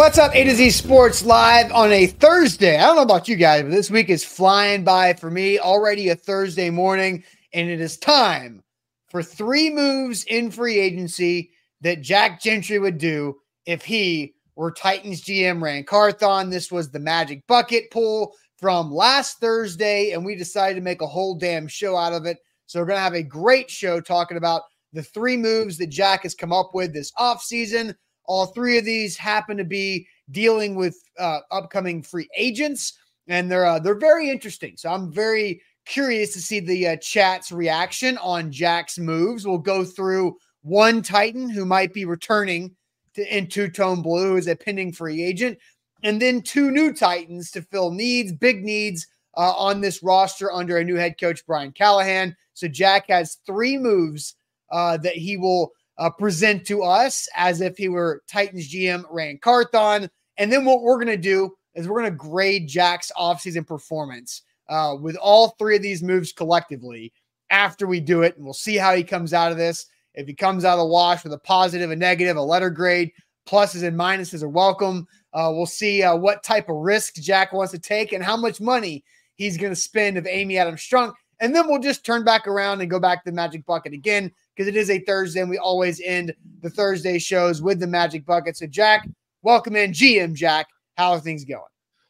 What's up, A to Z Sports Live on a Thursday? I don't know about you guys, but this week is flying by for me. Already a Thursday morning, and it is time for three moves in free agency that Jack Gentry would do if he were Titans GM Ran Carthon. This was the Magic Bucket pool from last Thursday, and we decided to make a whole damn show out of it. So we're going to have a great show talking about the three moves that Jack has come up with this offseason. All three of these happen to be dealing with uh, upcoming free agents, and they're uh, they're very interesting. So I'm very curious to see the uh, chat's reaction on Jack's moves. We'll go through one Titan who might be returning to in two tone blue as a pending free agent, and then two new Titans to fill needs, big needs uh, on this roster under a new head coach Brian Callahan. So Jack has three moves uh, that he will uh, present to us as if he were Titans GM Ran Carthon. And then what we're going to do is we're going to grade Jack's offseason performance uh, with all three of these moves collectively after we do it. And we'll see how he comes out of this. If he comes out of the wash with a positive, a negative, a letter grade, pluses and minuses are welcome. Uh, we'll see uh, what type of risk Jack wants to take and how much money he's going to spend of Amy Adams Strunk. And then we'll just turn back around and go back to the Magic Bucket again because it is a Thursday and we always end the Thursday shows with the Magic Bucket. So, Jack, welcome in GM Jack. How are things going?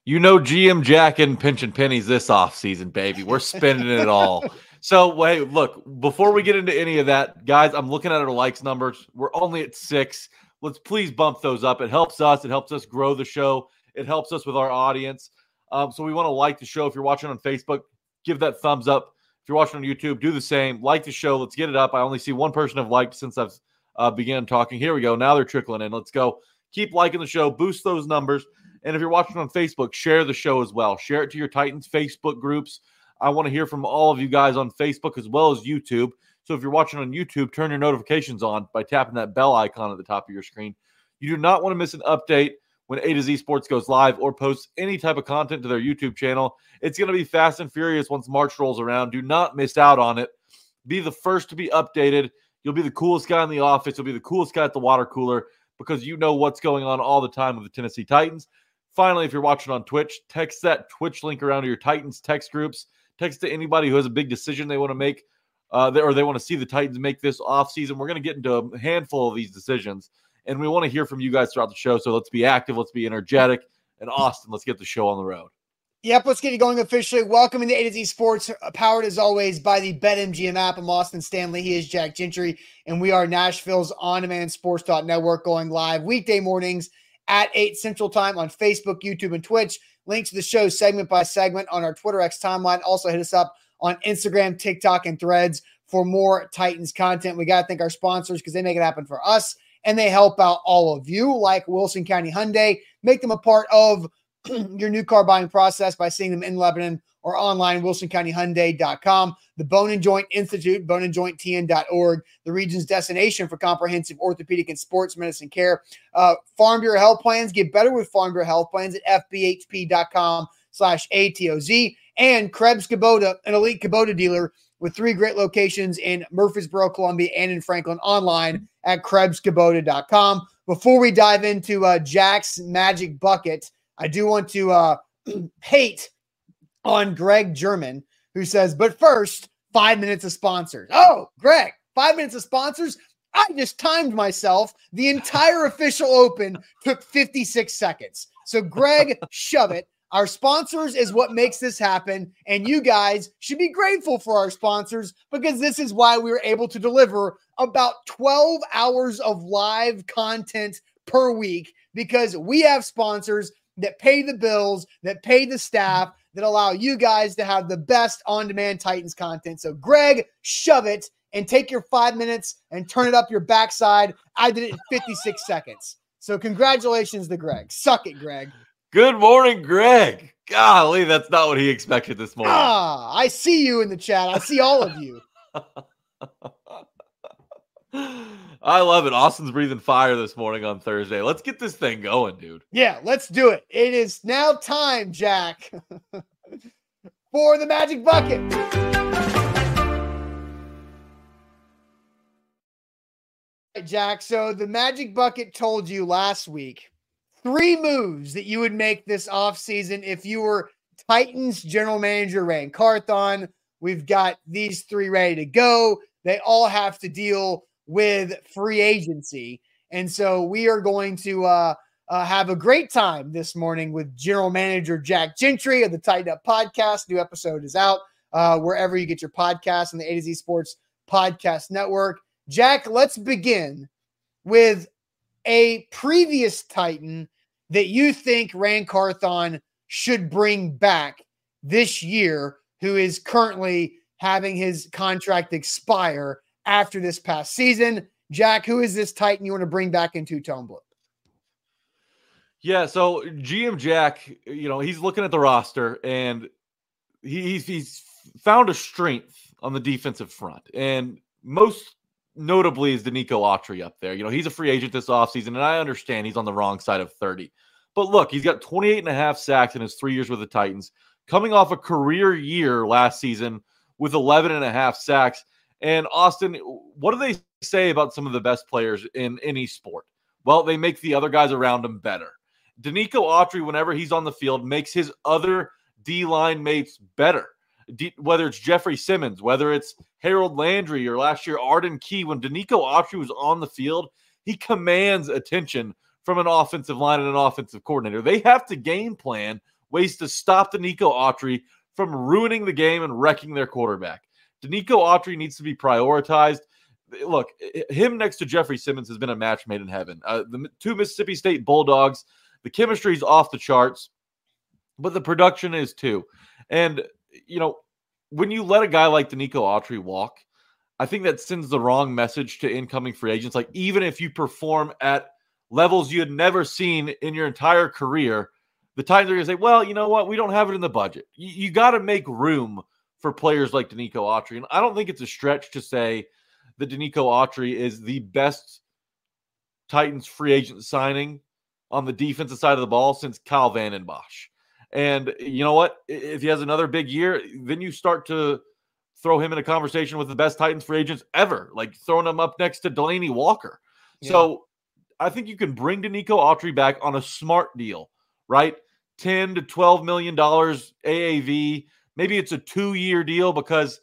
You know, GM Jack and pinching pennies this off season, baby. We're spending it all. So, wait, look, before we get into any of that, guys, I'm looking at our likes numbers. We're only at six. Let's please bump those up. It helps us. It helps us grow the show. It helps us with our audience. Um, so we want to like the show. If you're watching on Facebook, give that thumbs up If you're watching on YouTube, do the same. Like the show. Let's get it up. I only see one person have liked since I've uh, began talking. Here we go. Now they're trickling in. Let's go. Keep liking the show. Boost those numbers. And if you're watching on Facebook, share the show as well. Share it to your Titans Facebook groups. I want to hear from all of you guys on Facebook as well as YouTube. So if you're watching on YouTube, turn your notifications on by tapping that bell icon at the top of your screen. You do not want to miss an update when A to Z Sports goes live or posts any type of content to their YouTube channel. It's going to be fast and furious once March rolls around. Do not miss out on it. Be the first to be updated. You'll be the coolest guy in the office. You'll be the coolest guy at the water cooler because you know what's going on all the time with the Tennessee Titans. Finally, if you're watching on Twitch, text that Twitch link around to your Titans text groups. Text to anybody who has a big decision they want to make uh, or they want to see the Titans make this offseason. We're going to get into a handful of these decisions and we want to hear from you guys throughout the show. So let's be active, let's be energetic. And Austin, let's get the show on the road. Yep, let's get it going officially. Welcome to A to Z Sports, powered as always by the BetMGM app. I'm Austin Stanley. He is Jack Gentry, and we are Nashville's on-demand sports network going live weekday mornings at 8 Central Time on Facebook, YouTube, and Twitch. Links to the show segment by segment on our Twitter X timeline. Also hit us up on Instagram, TikTok, and Threads for more Titans content. We got to thank our sponsors because they make it happen for us and they help out all of you, like Wilson County Hyundai. Make them a part of your new car buying process by seeing them in Lebanon or online, wilsoncountyhyundai.com. The Bone and Joint Institute, boneandjointtn.org, the region's destination for comprehensive orthopedic and sports medicine care. Uh, Farm Bureau Health Plans, get better with Farm Bureau Health Plans at fbhp.com slash ATOZ. And Krebs Kubota, an elite Kubota dealer with three great locations in Murfreesboro, Columbia, and in Franklin online at KrebsKubota.com. Before we dive into uh, Jack's magic bucket, I do want to uh, hate on Greg German, who says, but first, five minutes of sponsors. Oh, Greg, five minutes of sponsors. I just timed myself. The entire official open took 56 seconds. So, Greg, shove it. Our sponsors is what makes this happen. And you guys should be grateful for our sponsors because this is why we were able to deliver about 12 hours of live content per week because we have sponsors that pay the bills, that pay the staff, that allow you guys to have the best on demand Titans content. So, Greg, shove it and take your five minutes and turn it up your backside. I did it in 56 seconds. So congratulations to Greg. Suck it, Greg. Good morning, Greg. Golly, that's not what he expected this morning. Ah, I see you in the chat. I see all of you. I love it. Austin's breathing fire this morning on Thursday. Let's get this thing going, dude. Yeah, let's do it. It is now time, Jack, for the magic bucket. Jack, so the magic bucket told you last week three moves that you would make this offseason if you were Titans general manager Ran Carthon. We've got these three ready to go. They all have to deal with free agency. And so we are going to uh, uh, have a great time this morning with general manager Jack Gentry of the Titan Up podcast. New episode is out uh, wherever you get your podcast on the A to Z Sports Podcast Network. Jack, let's begin with a previous Titan that you think Ran Carthon should bring back this year, who is currently having his contract expire after this past season. Jack, who is this Titan you want to bring back into Tone Blue? Yeah, so GM Jack, you know, he's looking at the roster and he's he's found a strength on the defensive front. And most notably is Denico Autry up there. You know, he's a free agent this offseason, and I understand he's on the wrong side of 30. But look, he's got 28 and a half sacks in his three years with the Titans, coming off a career year last season with 11 and a half sacks. And Austin, what do they say about some of the best players in any sport? Well, they make the other guys around him better. Denico Autry, whenever he's on the field, makes his other D line mates better. Whether it's Jeffrey Simmons, whether it's Harold Landry, or last year Arden Key, when Denico Autry was on the field, he commands attention from an offensive line and an offensive coordinator. They have to game plan ways to stop Denico Autry from ruining the game and wrecking their quarterback. Denico Autry needs to be prioritized. Look, him next to Jeffrey Simmons has been a match made in heaven. Uh, the two Mississippi State Bulldogs, the chemistry is off the charts, but the production is too. And, you know, when you let a guy like Denico Autry walk, I think that sends the wrong message to incoming free agents. Like, even if you perform at levels you had never seen in your entire career, the Titans are going to say, well, you know what? We don't have it in the budget. You, you got to make room for players like Denico Autry. And I don't think it's a stretch to say that Denico Autry is the best Titans free agent signing on the defensive side of the ball since Kyle Vanden Bosch. And you know what? If he has another big year, then you start to throw him in a conversation with the best Titans free agents ever, like throwing him up next to Delanie Walker. Yeah. So I think you can bring Denico Autry back on a smart deal, right? 10 to 12 million dollars AAV. Maybe it's a two-year deal because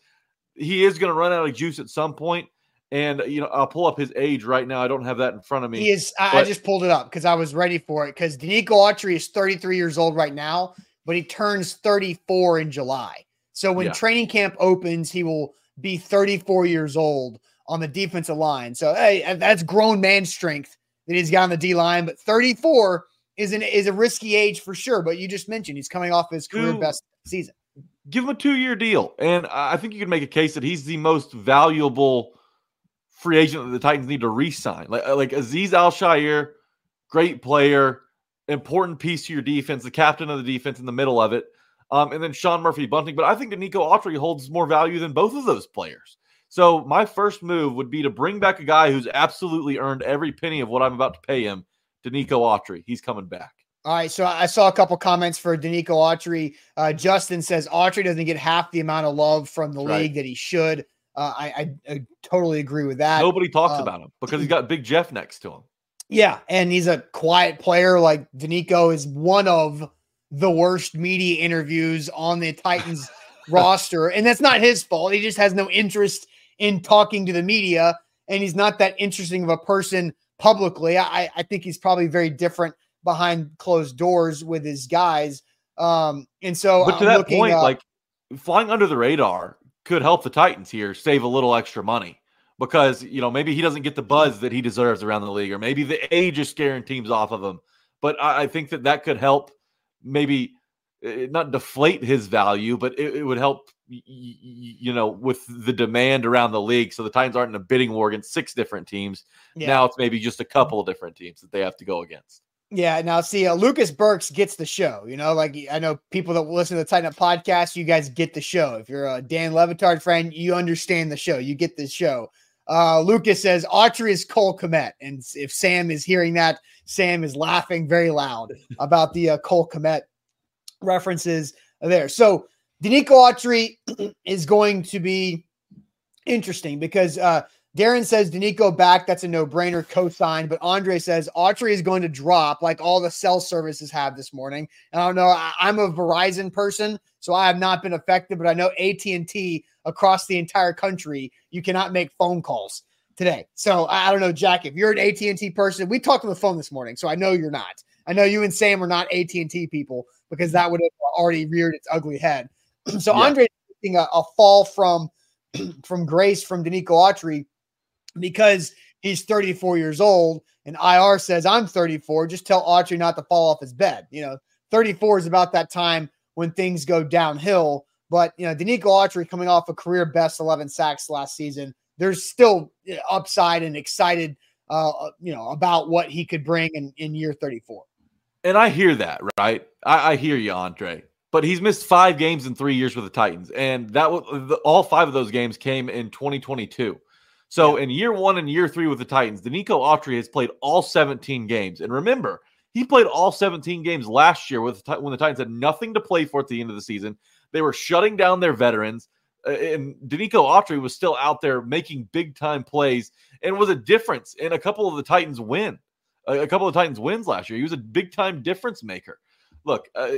he is going to run out of juice at some point. And you know, I'll pull up his age right now. I don't have that in front of me. He is. I, but, I just pulled it up because I was ready for it. Because Denico Autry is 33 years old right now, but he turns 34 in July. So when yeah. training camp opens, he will be 34 years old on the defensive line. So hey, that's grown man strength that he's got on the D line. But 34 is an is a risky age for sure. But you just mentioned he's coming off his career best season. Give him a two year deal, and I think you can make a case that he's the most valuable free agent that the Titans need to re-sign. Like like Azeez Al-Shaair, great player, important piece to your defense, the captain of the defense in the middle of it. Um, and then Sean Murphy Bunting. But I think that Nico Autry holds more value than both of those players. So my first move would be to bring back a guy who's absolutely earned every penny of what I'm about to pay him, Denico Autry. He's coming back. All right, so I saw a couple comments for Denico Autry. Uh, Justin says Autry doesn't get half the amount of love from the league that he should. Uh, I, I, I, totally agree with that. Nobody talks uh, about him because he's got Big Jeff next to him. Yeah, and he's a quiet player. Like Denico is one of the worst media interviews on the Titans roster, and that's not his fault. He just has no interest in talking to the media, and he's not that interesting of a person publicly. I, I think he's probably very different behind closed doors with his guys. Um, and so, but to I'm that looking, point, uh, like flying under the radar could help the Titans here save a little extra money because you know maybe he doesn't get the buzz that he deserves around the league, or maybe the age is scaring teams off of him. But I, I think that that could help maybe eh, not deflate his value, but it, it would help, you know, with the demand around the league. So the Titans aren't in a bidding war against six different teams. Yeah. Now it's maybe just a couple of different teams that they have to go against. Yeah, now see, uh, Lucas Burks gets the show. You know, like I know people that listen to the Titan Up podcast, you guys get the show. If you're a Dan Le Batard friend, you understand the show. You get the show. Uh, Lucas says Autry is Cole Kmet, and if Sam is hearing that, Sam is laughing very loud about the uh, Cole Kmet references there. So Denico Autry is going to be interesting because uh, Darren says Denico back. That's a no brainer co-sign. But Andre says Autry is going to drop like all the cell services have this morning. And I don't know. I, am a Verizon person, so I have not been affected. But I know AT and T across the entire country, you cannot make phone calls today. So I don't know, Jack. If you're an AT and T person, we talked on the phone this morning, so I know you're not. I know you and Sam are not AT and T people because that would have already reared its ugly head. so yeah. Andre a, a, fall from from grace from Denico Autry because he's 34 years old and IR says I'm 34. Just tell Autry not to fall off his bed. You know, 34 is about that time when things go downhill. But you know, Denico Autry coming off a career best 11 sacks last season, there's still upside and excited, uh, uh, you know, about what he could bring in, in year 34. And I hear that, right? I, I hear you, Andre. But he's missed five games in three years with the Titans, and that was all five of those games came in 2022. So yeah. in year one and year three with the Titans, Denico Autry has played all 17 games. And remember, he played all 17 games last year with when the Titans had nothing to play for at the end of the season. They were shutting down their veterans, uh, and Denico Autry was still out there making big time plays, and was a difference in a couple of the Titans' win a, couple of Titans wins last year. He was a big time difference maker. Look, uh,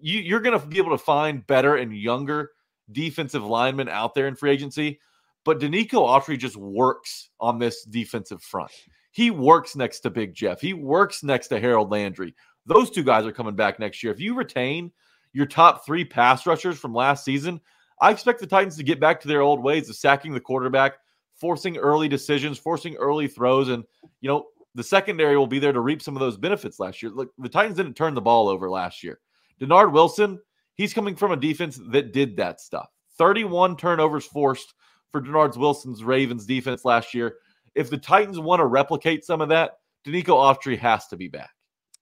you, you're going to be able to find better and younger defensive linemen out there in free agency, but Denico Autry just works on this defensive front. He works next to Big Jeff. He works next to Harold Landry. Those two guys are coming back next year. If you retain your top three pass rushers from last season, I expect the Titans to get back to their old ways of sacking the quarterback, forcing early decisions, forcing early throws, and you know the secondary will be there to reap some of those benefits last year. Look, the Titans didn't turn the ball over last year. Dennard Wilson, he's coming from a defense that did that stuff. 31 turnovers forced for Dennard Wilson's Ravens defense last year. If the Titans want to replicate some of that, Denico Autry has to be back.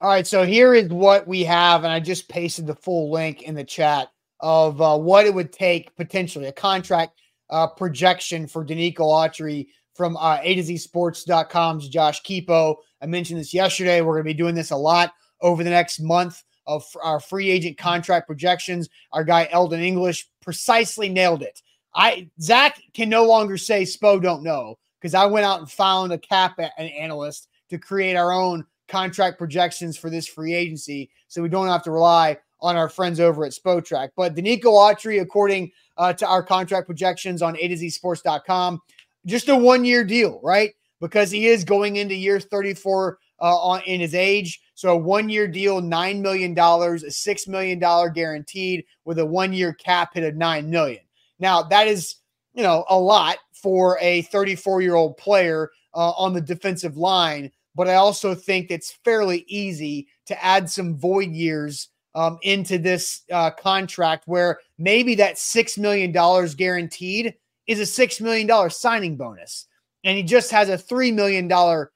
All right, so here is what we have, and I just pasted the full link in the chat of uh, what it would take potentially a contract uh, projection for Denico Autry from uh, A to Z Sports.com's Josh Queipo. I mentioned this yesterday. We're going to be doing this a lot over the next month of our free agent contract projections. Our guy Eldon English precisely nailed it. I Zach can no longer say Spo don't know because I went out and found a cap an analyst to create our own contract projections for this free agency, so we don't have to rely on our friends over at Spotrac. But Denico Autry, according uh, to our contract projections on A to Z Sports.com, just a one year deal, right? Because he is going into year 34 uh, on in his age. So a one year deal, $9 million, a $6 million guaranteed with a one year cap hit of $9 million. Now, that is, you know, a lot for a 34 year old player uh, on the defensive line. But I also think it's fairly easy to add some void years um, into this uh, contract where maybe that $6 million guaranteed is a $6 million signing bonus. And he just has a $3 million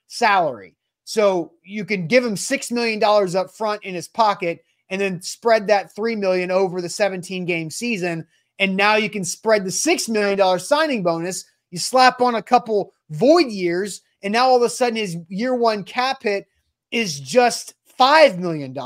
salary. So you can give him $6 million up front in his pocket and then spread that 3 million over the 17 game season. And now you can spread the $6 million signing bonus. You slap on a couple void years, and now all of a sudden his year one cap hit is just $5 million.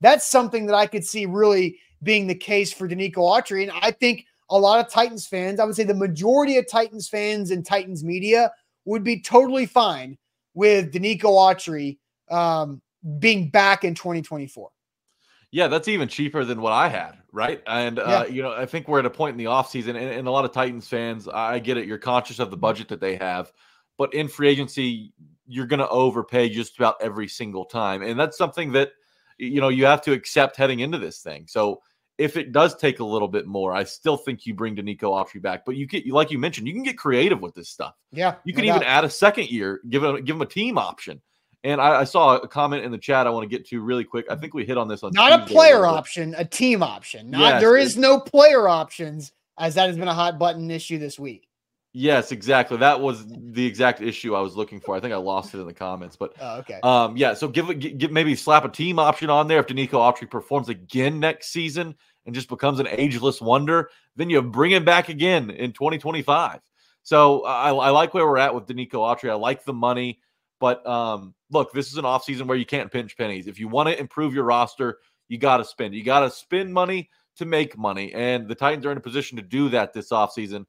That's something that I could see really being the case for Denico Autry. And I think a lot of Titans fans, I would say the majority of Titans fans and Titans media would be totally fine with Denico Autry um, being back in 2024. Yeah, that's even cheaper than what I had, right? And uh, yeah. you know, I think we're at a point in the offseason, and, and a lot of Titans fans, I get it, you're conscious of the budget that they have, but in free agency, you're going to overpay just about every single time, and that's something that you know you have to accept heading into this thing. So if it does take a little bit more, I still think you bring Denico Autry back. But you get, like you mentioned, you can get creative with this stuff. Yeah, you can no even doubt. add a second year, give him give him a team option, And I, I, saw a comment in the chat I want to get to really quick. I think we hit on this on not Tuesday a player a option, a team option. Not yes, there is no player options, as that has been a hot button issue this week. Yes, exactly. That was the exact issue I was looking for. I think I lost it in the comments, but oh, okay. Um, yeah. So give give, maybe slap a team option on there if Denico Autry performs again next season and just becomes an ageless wonder. Then you bring him back again in 2025. So I, I like where we're at with Denico Autry. I like the money, but um, look, this is an offseason where you can't pinch pennies. If you want to improve your roster, you got to spend. You got to spend money to make money, and the Titans are in a position to do that this offseason.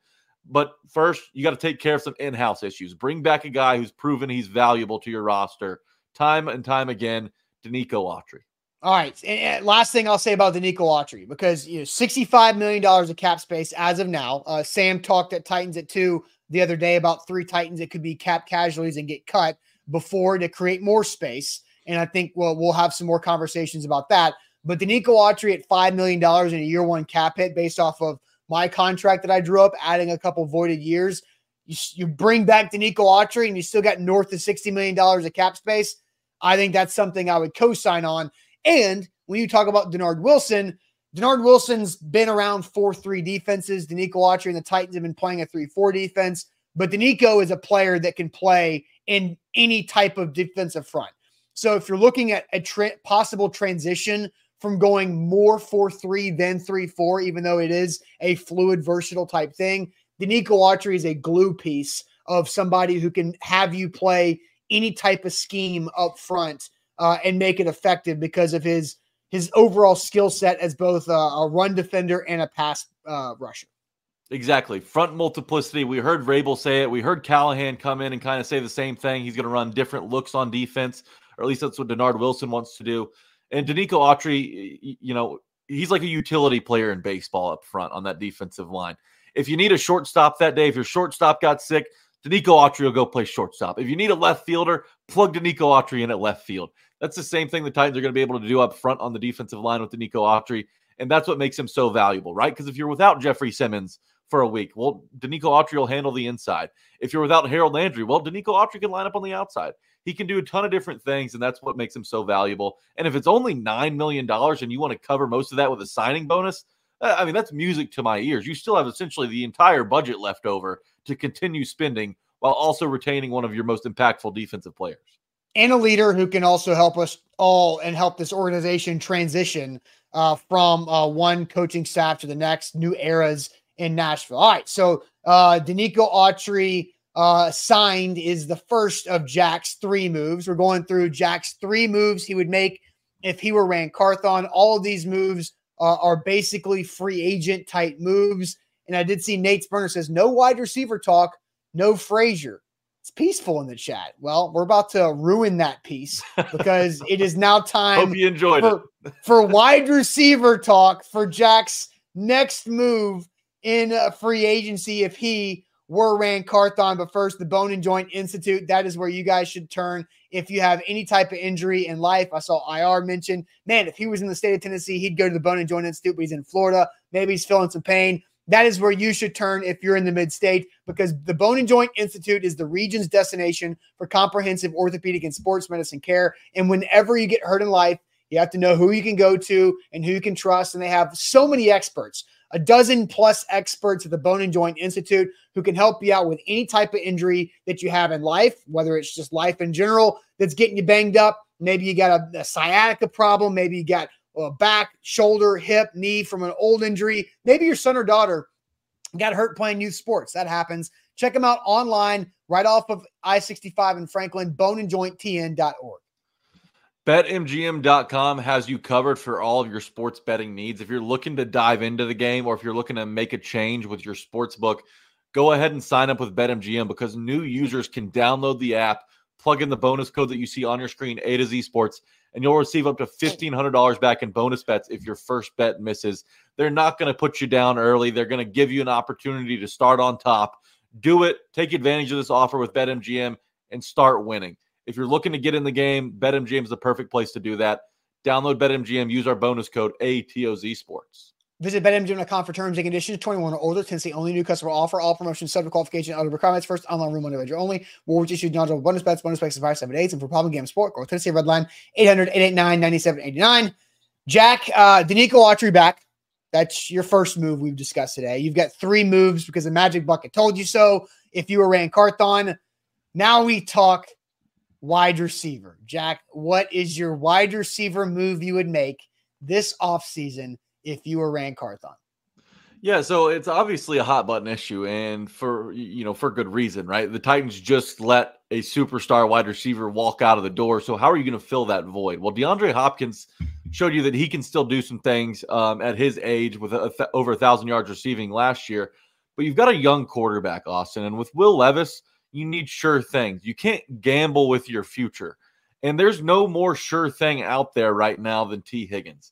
But first, you got to take care of some in house issues. Bring back a guy who's proven he's valuable to your roster time and time again, Denico Autry. All right. And last thing I'll say about Denico Autry, because you know, $65 million of cap space as of now. Uh, Sam talked at Titans at two the other day about three Titans that could be cap casualties and get cut before to create more space. And I think well, we'll have some more conversations about that. But Denico Autry at $5 million in a year one cap hit based off of my contract that I drew up, adding a couple voided years. You, you bring back Denico Autry and you still got north of $60 million of cap space. I think that's something I would co sign on. And when you talk about Dennard Wilson, Dennard Wilson's been around 4 3 defenses. Denico Autry and the Titans have been playing a 3 4 defense. But Denico is a player that can play in any type of defensive front. So if you're looking at a tra- possible transition from going more 4 3 than 3 4, even though it is a fluid, versatile type thing. Denico Autry is a glue piece of somebody who can have you play any type of scheme up front uh, and make it effective because of his his overall skill set as both a, a, run defender and a pass uh, rusher. Exactly. Front multiplicity. We heard Vrabel say it. We heard Callahan come in and kind of say the same thing. He's going to run different looks on defense, or at least that's what Dennard Wilson wants to do. And Denico Autry, you know, he's like a utility player in baseball up front on that defensive line. If you need a shortstop that day, if your shortstop got sick, Denico Autry will go play shortstop. If you need a left fielder, plug Denico Autry in at left field. That's the same thing the Titans are going to be able to do up front on the defensive line with Denico Autry. And that's what makes him so valuable, right? Because if you're without Jeffrey Simmons for a week, well, Denico Autry will handle the inside. If you're without Harold Landry, well, Denico Autry can line up on the outside. He can do a ton of different things, and that's what makes him so valuable. And if it's only $9 million and you want to cover most of that with a signing bonus, uh, I mean, that's music to my ears. You still have essentially the entire budget left over to continue spending while also retaining one of your most impactful defensive players. And a leader who can also help us all and help this organization transition uh, from uh, one coaching staff to the next, new eras in Nashville. All right. So, uh, Denico Autry uh, signed is the first of Jack's three moves. We're going through Jack's three moves he would make if he were Ran Carthon. All of these moves uh, are basically free agent type moves. And I did see Nate Spurner says no wide receiver talk, no Frazier. It's peaceful in the chat. Well, we're about to ruin that piece because it is now time. Hope you enjoyed for, it. for wide receiver talk for Jack's next move in a free agency if he were Ran Carthon. But first, the Bone and Joint Institute. That is where you guys should turn if you have any type of injury in life. I saw IR mention, man, if he was in the state of Tennessee, he'd go to the Bone and Joint Institute, but he's in Florida. Maybe he's feeling some pain. That is where you should turn if you're in the mid state because the Bone and Joint Institute is the region's destination for comprehensive orthopedic and sports medicine care. And whenever you get hurt in life, you have to know who you can go to and who you can trust. And they have so many experts a dozen plus experts at the Bone and Joint Institute who can help you out with any type of injury that you have in life, whether it's just life in general that's getting you banged up. Maybe you got a, a sciatica problem. Maybe you got a back, shoulder, hip, knee from an old injury. Maybe your son or daughter got hurt playing youth sports. That happens. Check them out online right off of I 65 in Franklin, boneandjointtn.org. BetMGM.com has you covered for all of your sports betting needs. If you're looking to dive into the game or if you're looking to make a change with your sports book, go ahead and sign up with BetMGM because new users can download the app, plug in the bonus code that you see on your screen, A to Z Sports, and you'll receive up to $1,500 back in bonus bets if your first bet misses. They're not going to put you down early. They're going to give you an opportunity to start on top. Do it. Take advantage of this offer with BetMGM and start winning. If you're looking to get in the game, BetMGM is the perfect place to do that. Download BetMGM, use our bonus code ATOZ Sports. Visit BetMGM.com for terms and conditions. 21 or older. Tennessee only new customer offer. All promotions subject to qualification other requirements. First online room individual only. Rewards issued non bonus bets. Bonus bets expire seven days. And for problem game sport, go Tennessee Red Line 800 889 9789. Jack, uh, Denico Autry back. That's your first move we've discussed today. You've got three moves because the Magic Bucket told you so. If you were Ran Carthon, now we talk wide receiver. Jack, what is your wide receiver move you would make this offseason if you were Ran Carthon? Yeah, so it's obviously a hot button issue, and for you know for good reason, right? The Titans just let a superstar wide receiver walk out of the door. So how are you going to fill that void? Well, DeAndre Hopkins showed you that he can still do some things um, at his age with a, th- over a thousand yards receiving last year. But you've got a young quarterback, Austin, and with Will Levis, you need sure things. You can't gamble with your future, and there's no more sure thing out there right now than Tee Higgins.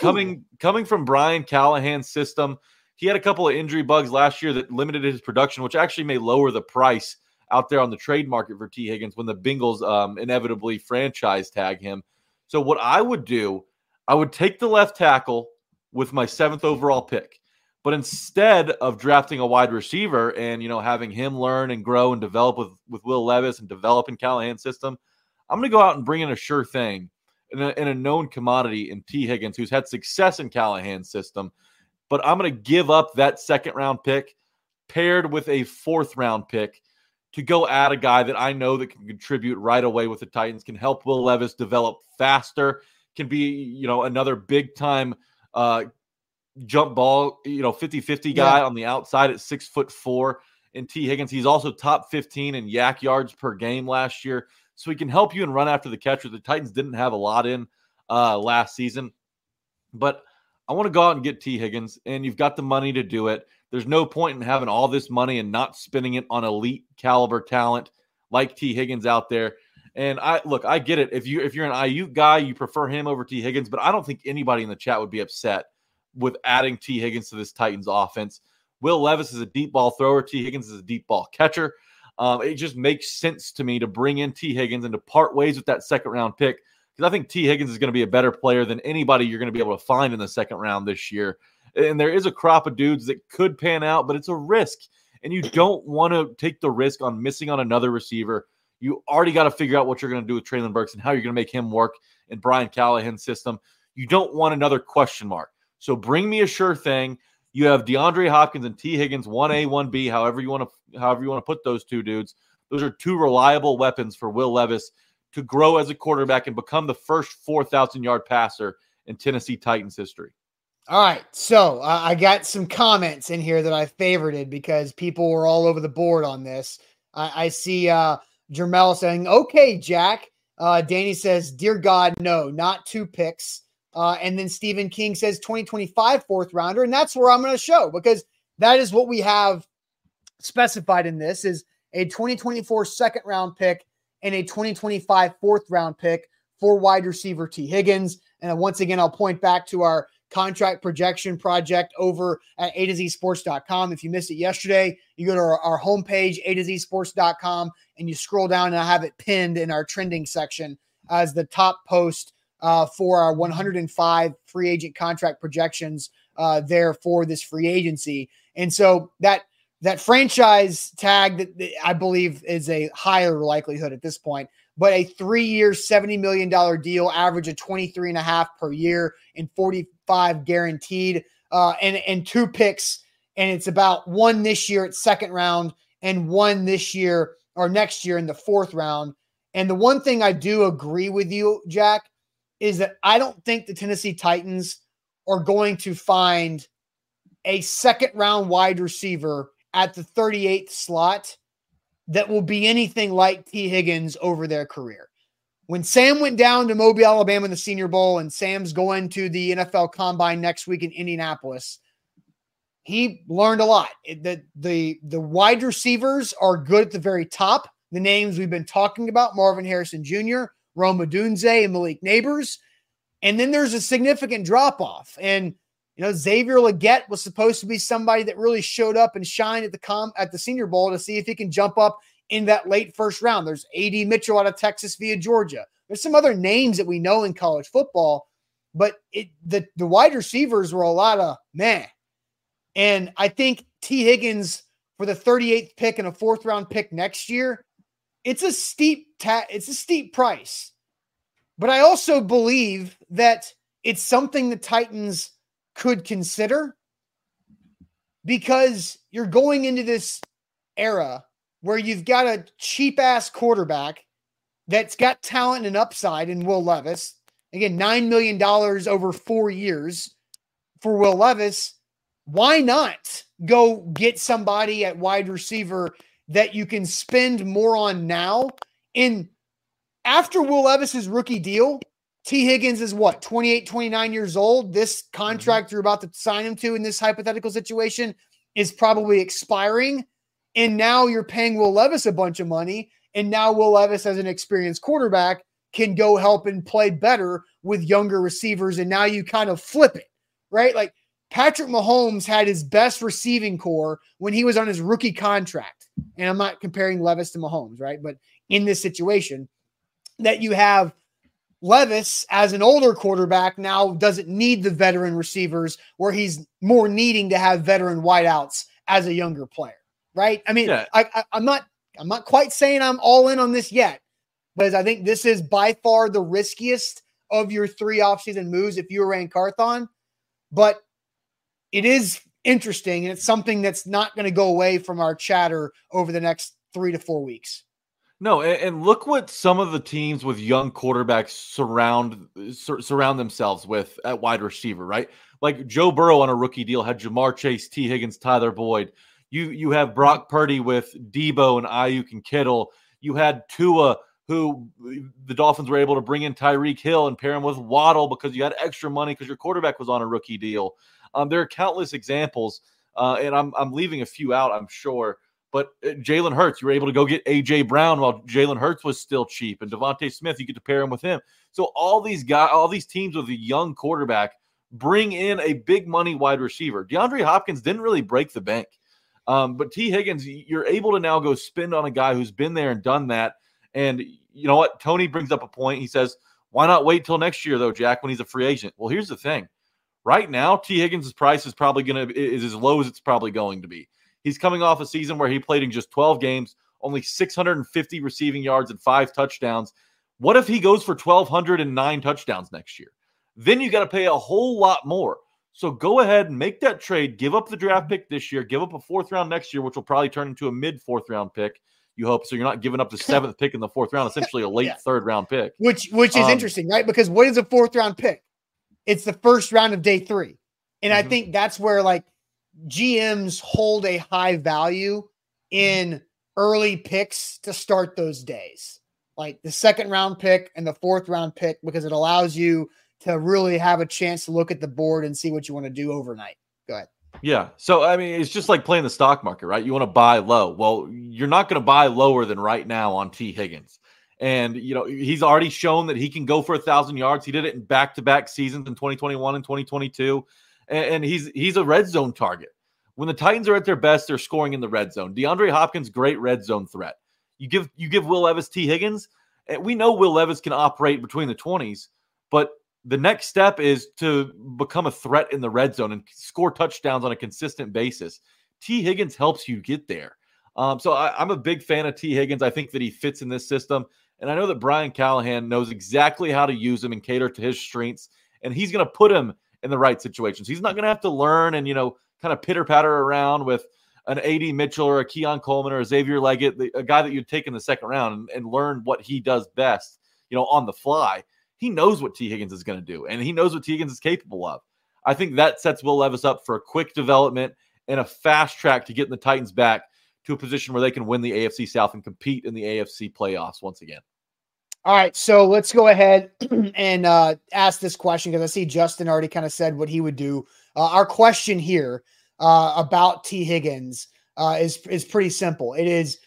Coming coming from Brian Callahan's system, he had a couple of injury bugs last year that limited his production, which actually may lower the price out there on the trade market for Tee Higgins when the Bengals um, inevitably franchise tag him. So what I would do, I would take the left tackle with my seventh overall pick. But instead of drafting a wide receiver and you know having him learn and grow and develop with with Will Levis and develop in Callahan's system, I'm going to go out and bring in a sure thing and a, and a known commodity in Tee Higgins, who's had success in Callahan's system. But I'm going to give up that second round pick paired with a fourth round pick to go add a guy that I know that can contribute right away with the Titans, can help Will Levis develop faster, can be, you know, another big time uh, jump ball, you know, 50 50 guy yeah. on the outside at six foot four. And Tee Higgins, he's also top 15 in YAC yards per game last year so he can help you and run after the catcher. The Titans didn't have a lot in uh, last season, but I want to go out and get Tee Higgins, and you've got the money to do it. There's no point in having all this money and not spending it on elite caliber talent like Tee Higgins out there. And I look, I get it. If you if you're an IU guy, you prefer him over Tee Higgins, but I don't think anybody in the chat would be upset with adding Tee Higgins to this Titans offense. Will Levis is a deep ball thrower. Tee Higgins is a deep ball catcher. Um, it just makes sense to me to bring in Tee Higgins and to part ways with that second round pick because I think Tee Higgins is going to be a better player than anybody you're going to be able to find in the second round this year. And there is a crop of dudes that could pan out, but it's a risk. And you don't want to take the risk on missing on another receiver. You already got to figure out what you're going to do with Treylon Burks and how you're going to make him work in Brian Callahan's system. You don't want another question mark. So bring me a sure thing. You have DeAndre Hopkins and Tee Higgins, 1A, 1B, however you want to however you want to put those two dudes. Those are two reliable weapons for Will Levis to grow as a quarterback and become the first 4,000 yard passer in Tennessee Titans history. All right. So uh, I got some comments in here that I favorited because people were all over the board on this. I, I see uh, Jermel saying, okay, Jack. Uh, Danny says, Dear God, no, not two picks. Uh, and then Stephen King says 2025 fourth rounder. And that's where I'm going to show because that is what we have specified in this is a 2024 second round pick and a 2025 fourth round pick for wide receiver Tee Higgins. And once again, I'll point back to our contract projection project over at A to Z sports.com. If you missed it yesterday, you go to our, our homepage, A to Z sports.com, and you scroll down and I have it pinned in our trending section as the top post uh, for our 105 free agent contract projections uh, there for this free agency. And so that that franchise tag that, I believe is a higher likelihood at this point, but a three-year, $70 million deal, average of 23 and a half per year and 45 guaranteed, uh, and, and two picks. And it's about one this year at second round and one this year or next year in the fourth round. And the one thing I do agree with you, Jack, is that I don't think the Tennessee Titans are going to find a second round wide receiver at the 38th slot that will be anything like Tee Higgins over their career. When Sam went down to Mobile, Alabama in the Senior Bowl, and Sam's going to the NFL Combine next week in Indianapolis, he learned a lot. The, the, the wide receivers are good at the very top. The names we've been talking about Marvin Harrison Jr., Rome Odunze and Malik Nabers. And then there's a significant drop off. And you know, Xavier Legette was supposed to be somebody that really showed up and shined at the com at the Senior Bowl to see if he can jump up in that late first round. There's AD Mitchell out of Texas via Georgia. There's some other names that we know in college football, but it the the wide receivers were a lot of meh. And I think Tee Higgins for the 38th pick and a fourth round pick next year, it's a steep ta- it's a steep price. But I also believe that it's something the Titans could consider because you're going into this era where you've got a cheap ass quarterback that's got talent and upside in Will Levis. Again, $9 million over four years for Will Levis. Why not go get somebody at wide receiver that you can spend more on now? In after Will Levis's rookie deal, Tee Higgins is what, 28, 29 years old? This contract mm-hmm. you're about to sign him to in this hypothetical situation is probably expiring. And now you're paying Will Levis a bunch of money. And now Will Levis, as an experienced quarterback, can go help and play better with younger receivers. And now you kind of flip it, right? Like Patrick Mahomes had his best receiving corps when he was on his rookie contract. And I'm not comparing Levis to Mahomes, right? But in this situation, that you have Levis, as an older quarterback, now doesn't need the veteran receivers where he's more needing to have veteran wideouts as a younger player, right? I mean, yeah. I, I, I'm not I'm not quite saying I'm all in on this yet, but I think this is by far the riskiest of your three offseason moves if you were Ran Carthon. But it is interesting, and it's something that's not going to go away from our chatter over the next three to four weeks. No, and, and, look what some of the teams with young quarterbacks surround sur- surround themselves with at wide receiver, right? Like Joe Burrow on a rookie deal had Ja'Marr Chase, Tee Higgins, Tyler Boyd. You you have Brock Purdy with Deebo and Aiyuk and Kittle. You had Tua, who the Dolphins were able to bring in Tyreek Hill and pair him with Waddle because you had extra money because your quarterback was on a rookie deal. Um, there are countless examples, uh, and I'm I'm leaving a few out, I'm sure. But uh, Jalen Hurts, you were able to go get AJ Brown while Jalen Hurts was still cheap, and DeVonta Smith, you get to pair him with him. So all these guys, all these teams with a young quarterback bring in a big money wide receiver. DeAndre Hopkins didn't really break the bank, um, but Tee Higgins, you're able to now go spend on a guy who's been there and done that. And you know what? Tony brings up a point. He says, "Why not wait till next year, though, Jack, when he's a free agent?" Well, here's the thing. Right now, Tee Higgins' price is probably going to is as low as it's probably going to be. He's coming off a season where he played in just 12 games, only 650 receiving yards and five touchdowns. What if he goes for 1,209 touchdowns next year? Then you got to pay a whole lot more. So go ahead and make that trade. Give up the draft mm-hmm. pick this year. Give up a fourth round next year, which will probably turn into a mid fourth round pick. You hope so. You're not giving up the seventh pick in the fourth round, essentially a late yeah. third round pick. Which which is um, interesting, right? Because what is a fourth round pick? It's the first round of day three, and mm-hmm. I think that's where like GMs hold a high value in early picks to start those days, like the second round pick and the fourth round pick, because it allows you to really have a chance to look at the board and see what you want to do overnight. Go ahead. Yeah. So, I mean, it's just like playing the stock market, right? You want to buy low. Well, you're not going to buy lower than right now on Tee Higgins. And, you know, he's already shown that he can go for a thousand yards. He did it in back to back seasons in 2021 and 2022 and he's he's a red zone target. When the Titans are at their best, they're scoring in the red zone. DeAndre Hopkins, great red zone threat. You give you give Will Levis Tee Higgins, eh, we know Will Levis can operate between the 20s, but the next step is to become a threat in the red zone and score touchdowns on a consistent basis. Tee Higgins helps you get there. Um, so I, I'm a big fan of Tee Higgins. I think that he fits in this system. And I know that Brian Callahan knows exactly how to use him and cater to his strengths. And he's going to put him in the right situations. He's not going to have to learn and, you know, kind of pitter patter around with an AD Mitchell or a Keon Coleman or a Xavier Legette, the, a guy that you'd take in the second round and, and learn what he does best, you know, on the fly. He knows what Tee Higgins is going to do, and he knows what Tee Higgins is capable of. I think that sets Will Levis up for a quick development and a fast track to getting the Titans back to a position where they can win the AFC South and compete in the AFC playoffs once again. All right, so let's go ahead and uh, ask this question because I see Justin already kind of said what he would do. Uh, our question here uh, about Tee Higgins uh, is is pretty simple. It is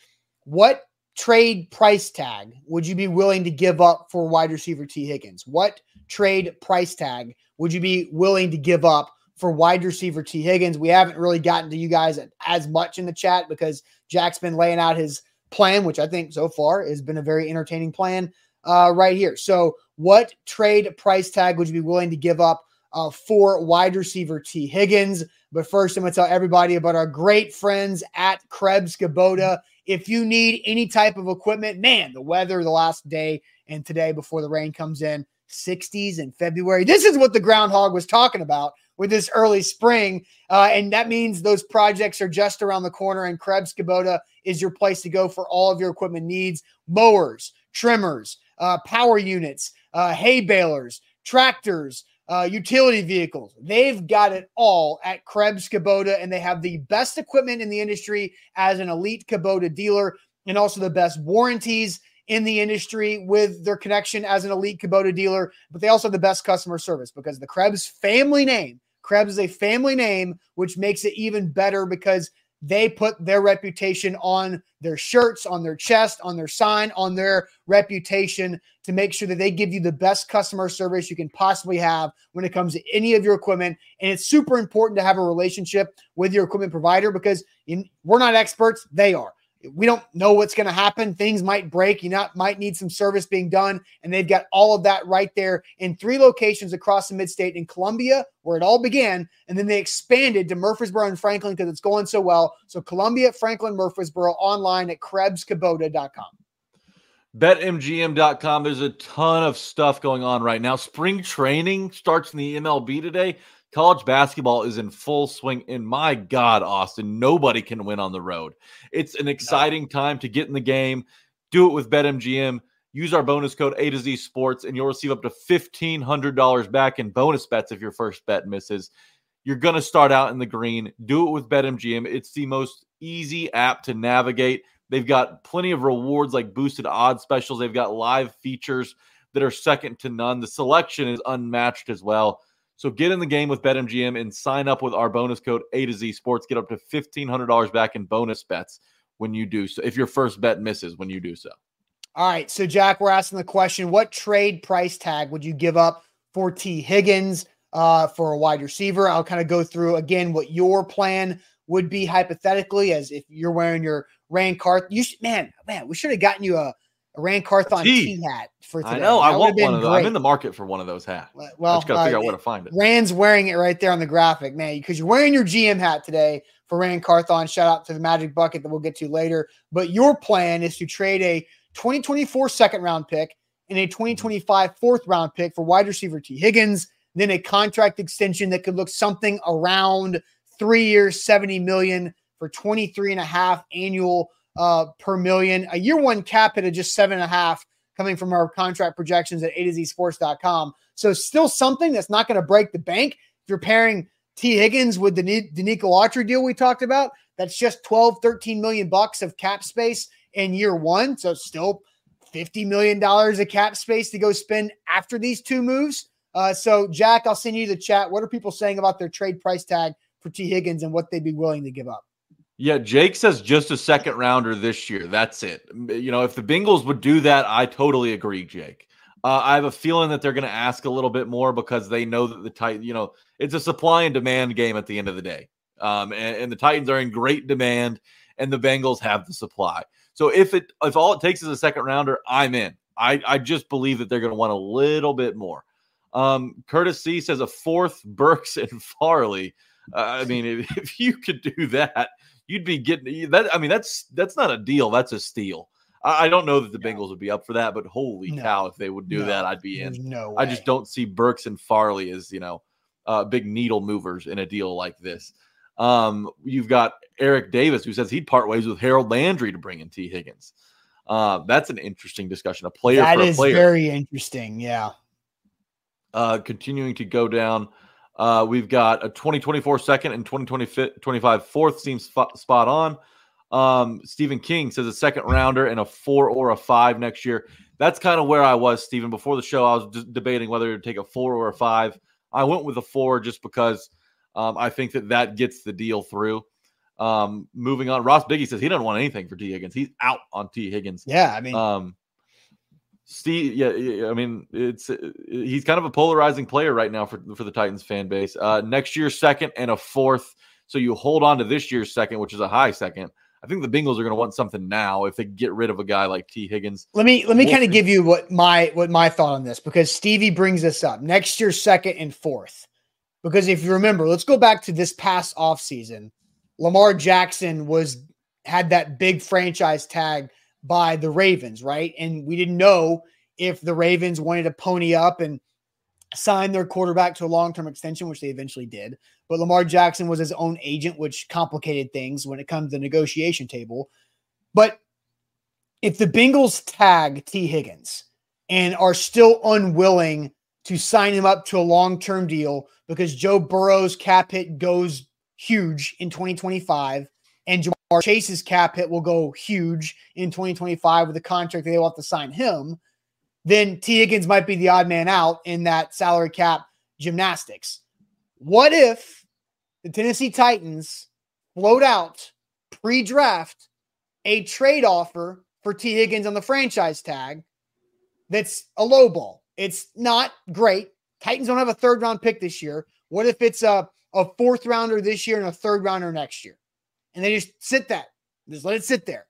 what trade price tag would you be willing to give up for wide receiver Tee Higgins? What trade price tag would you be willing to give up for wide receiver Tee Higgins? We haven't really gotten to you guys as much in the chat because Jack's been laying out his plan, which I think so far has been a very entertaining plan. uh, right here. So, what trade price tag would you be willing to give up uh, for wide receiver Tee Higgins? But first, I'm going to tell everybody about our great friends at Krebs Kubota. If you need any type of equipment, man, the weather the last day and today before the rain comes in, 60s in February. This is what the groundhog was talking about with this early spring. Uh, and that means those projects are just around the corner, and Krebs Kubota is your place to go for all of your equipment needs mowers, trimmers, uh, power units, uh, hay balers, tractors. Uh, utility vehicles. They've got it all at Krebs Kubota, and they have the best equipment in the industry as an elite Kubota dealer, and also the best warranties in the industry with their connection as an elite Kubota dealer, but they also have the best customer service because the Krebs family name, Krebs is a family name, which makes it even better because they put their reputation on their shirts, on their chest, on their sign, on their reputation to make sure that they give you the best customer service you can possibly have when it comes to any of your equipment. And it's super important to have a relationship with your equipment provider because in, we're not experts, they are we don't know what's going to happen. Things might break. You not, might need some service being done. And they've got all of that right there in three locations across the midstate in Columbia, where it all began. And then they expanded to Murfreesboro and Franklin because it's going so well. So Columbia, Franklin, Murfreesboro online at KrebsKubota.com. BetMGM.com. There's a ton of stuff going on right now. Spring training starts in the MLB today. College basketball is in full swing. And my God, Austin, nobody can win on the road. It's an exciting time to get in the game. Do it with BetMGM. Use our bonus code A to Z Sports, and you'll receive up to $1,500 back in bonus bets if your first bet misses. You're going to start out in the green. Do it with BetMGM. It's the most easy app to navigate. They've got plenty of rewards like boosted odds specials. They've got live features that are second to none. The selection is unmatched as well. So get in the game with BetMGM and sign up with our bonus code A to Z Sports. Get up to $1,500 back in bonus bets when you do so. If your first bet misses when you do so. All right. So, Jack, we're asking the question what trade price tag would you give up for Tee Higgins uh, for a wide receiver? I'll kind of go through again what your plan would be hypothetically as if you're wearing your Ran Carth. You should, man, man, we should have gotten you a a Ran Carthon T hat for today. I know. That I want one of those. I'm in the market for one of those hats. Well, I just got to uh, figure out where to find it. Ran's wearing it right there on the graphic, man, because you're wearing your GM hat today for Ran Carthon. Shout out to the Magic Bucket that we'll get to later. But your plan is to trade a 2024 second round pick and a 2025 fourth round pick for wide receiver Tee Higgins, then a contract extension that could look something around three years, 70 million for 23 and a half annual uh, per million. A year one cap hit of just seven and a half coming from our contract projections at A to Z sports.com. So still something that's not going to break the bank. If you're pairing Tee Higgins with the Denico Autry deal we talked about, that's just 12, 13 million bucks of cap space in year one. So still $50 million of cap space to go spend after these two moves. Uh, so, Jack, I'll send you the chat. What are people saying about their trade price tag for Tee Higgins and what they'd be willing to give up? Yeah, Jake says just a second rounder this year. That's it. You know, if the Bengals would do that, I totally agree, Jake. Uh, I have a feeling that they're going to ask a little bit more because they know that the Titans, you know, it's a supply and demand game at the end of the day. Um, and, and the Titans are in great demand, and the Bengals have the supply. So if it if all it takes is a second rounder, I'm in. I, I just believe that they're going to want a little bit more. Um, Curtis C says a fourth Burks and Farley. Uh, I mean, if, if you could do that, you'd be getting that. I mean, that's that's not a deal. That's a steal. I, I don't know that the Bengals would be up for that, but holy no. cow, if they would do no. that, I'd be in. no, way. I just don't see Burks and Farley as you know uh, big needle movers in a deal like this. Um, you've got Eric Davis who says he'd part ways with Harold Landry to bring in Tee Higgins. Uh, that's an interesting discussion. A player that is player. very interesting. Yeah. Uh, continuing to go down. Uh, we've got a 2024 second and 2025 fourth seems f- spot on. Um, Stephen King says a second rounder and a four or a five next year. That's kind of where I was, Stephen. Before the show, I was just debating whether to take a four or a five. I went with a four just because um, I think that that gets the deal through. Um, moving on, Ross Biggie says he doesn't want anything for Tee Higgins. He's out on Tee Higgins. Yeah, I mean, um, Steve, yeah, I mean, it's uh, he's kind of a polarizing player right now for for the Titans fan base. Uh, next year, second and a fourth. So you hold on to this year's second, which is a high second. I think the Bengals are going to want something now if they get rid of a guy like Tee Higgins. Let me let me kind of give you what my what my thought on this because Stevie brings this up. Next year, second and fourth. Because if you remember, let's go back to this past offseason. Lamar Jackson was had that big franchise tag by the Ravens, right? And we didn't know if the Ravens wanted to pony up and sign their quarterback to a long-term extension, which they eventually did. But Lamar Jackson was his own agent, which complicated things when it comes to the negotiation table. But if the Bengals tag Tee Higgins and are still unwilling to sign him up to a long-term deal because Joe Burrow's cap hit goes huge in 2025 and Ja'Marr Chase's cap hit will go huge in 2025 with the contract they will have to sign him, then Tee Higgins might be the odd man out in that salary cap gymnastics. What if the Tennessee Titans float out pre draft a trade offer for Tee Higgins on the franchise tag that's a low ball? It's not great. Titans don't have a third round pick this year. What if it's a, a fourth rounder this year and a third rounder next year? And they just sit that, just let it sit there.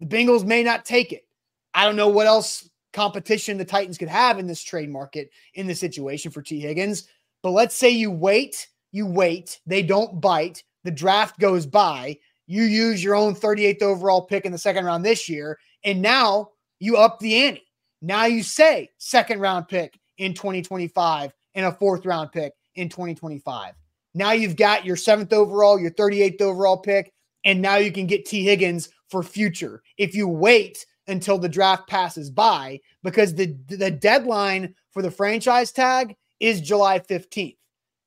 The Bengals may not take it. I don't know what else competition the Titans could have in this trade market in this situation for Tee Higgins. But let's say you wait, you wait, they don't bite, the draft goes by, you use your own 38th overall pick in the second round this year, and now you up the ante. Now you say second round pick in 2025 and a fourth round pick in 2025. Now you've got your seventh overall, your 38th overall pick, and now you can get Tee Higgins for future. If you wait until the draft passes by because the the deadline for the franchise tag is July 15th.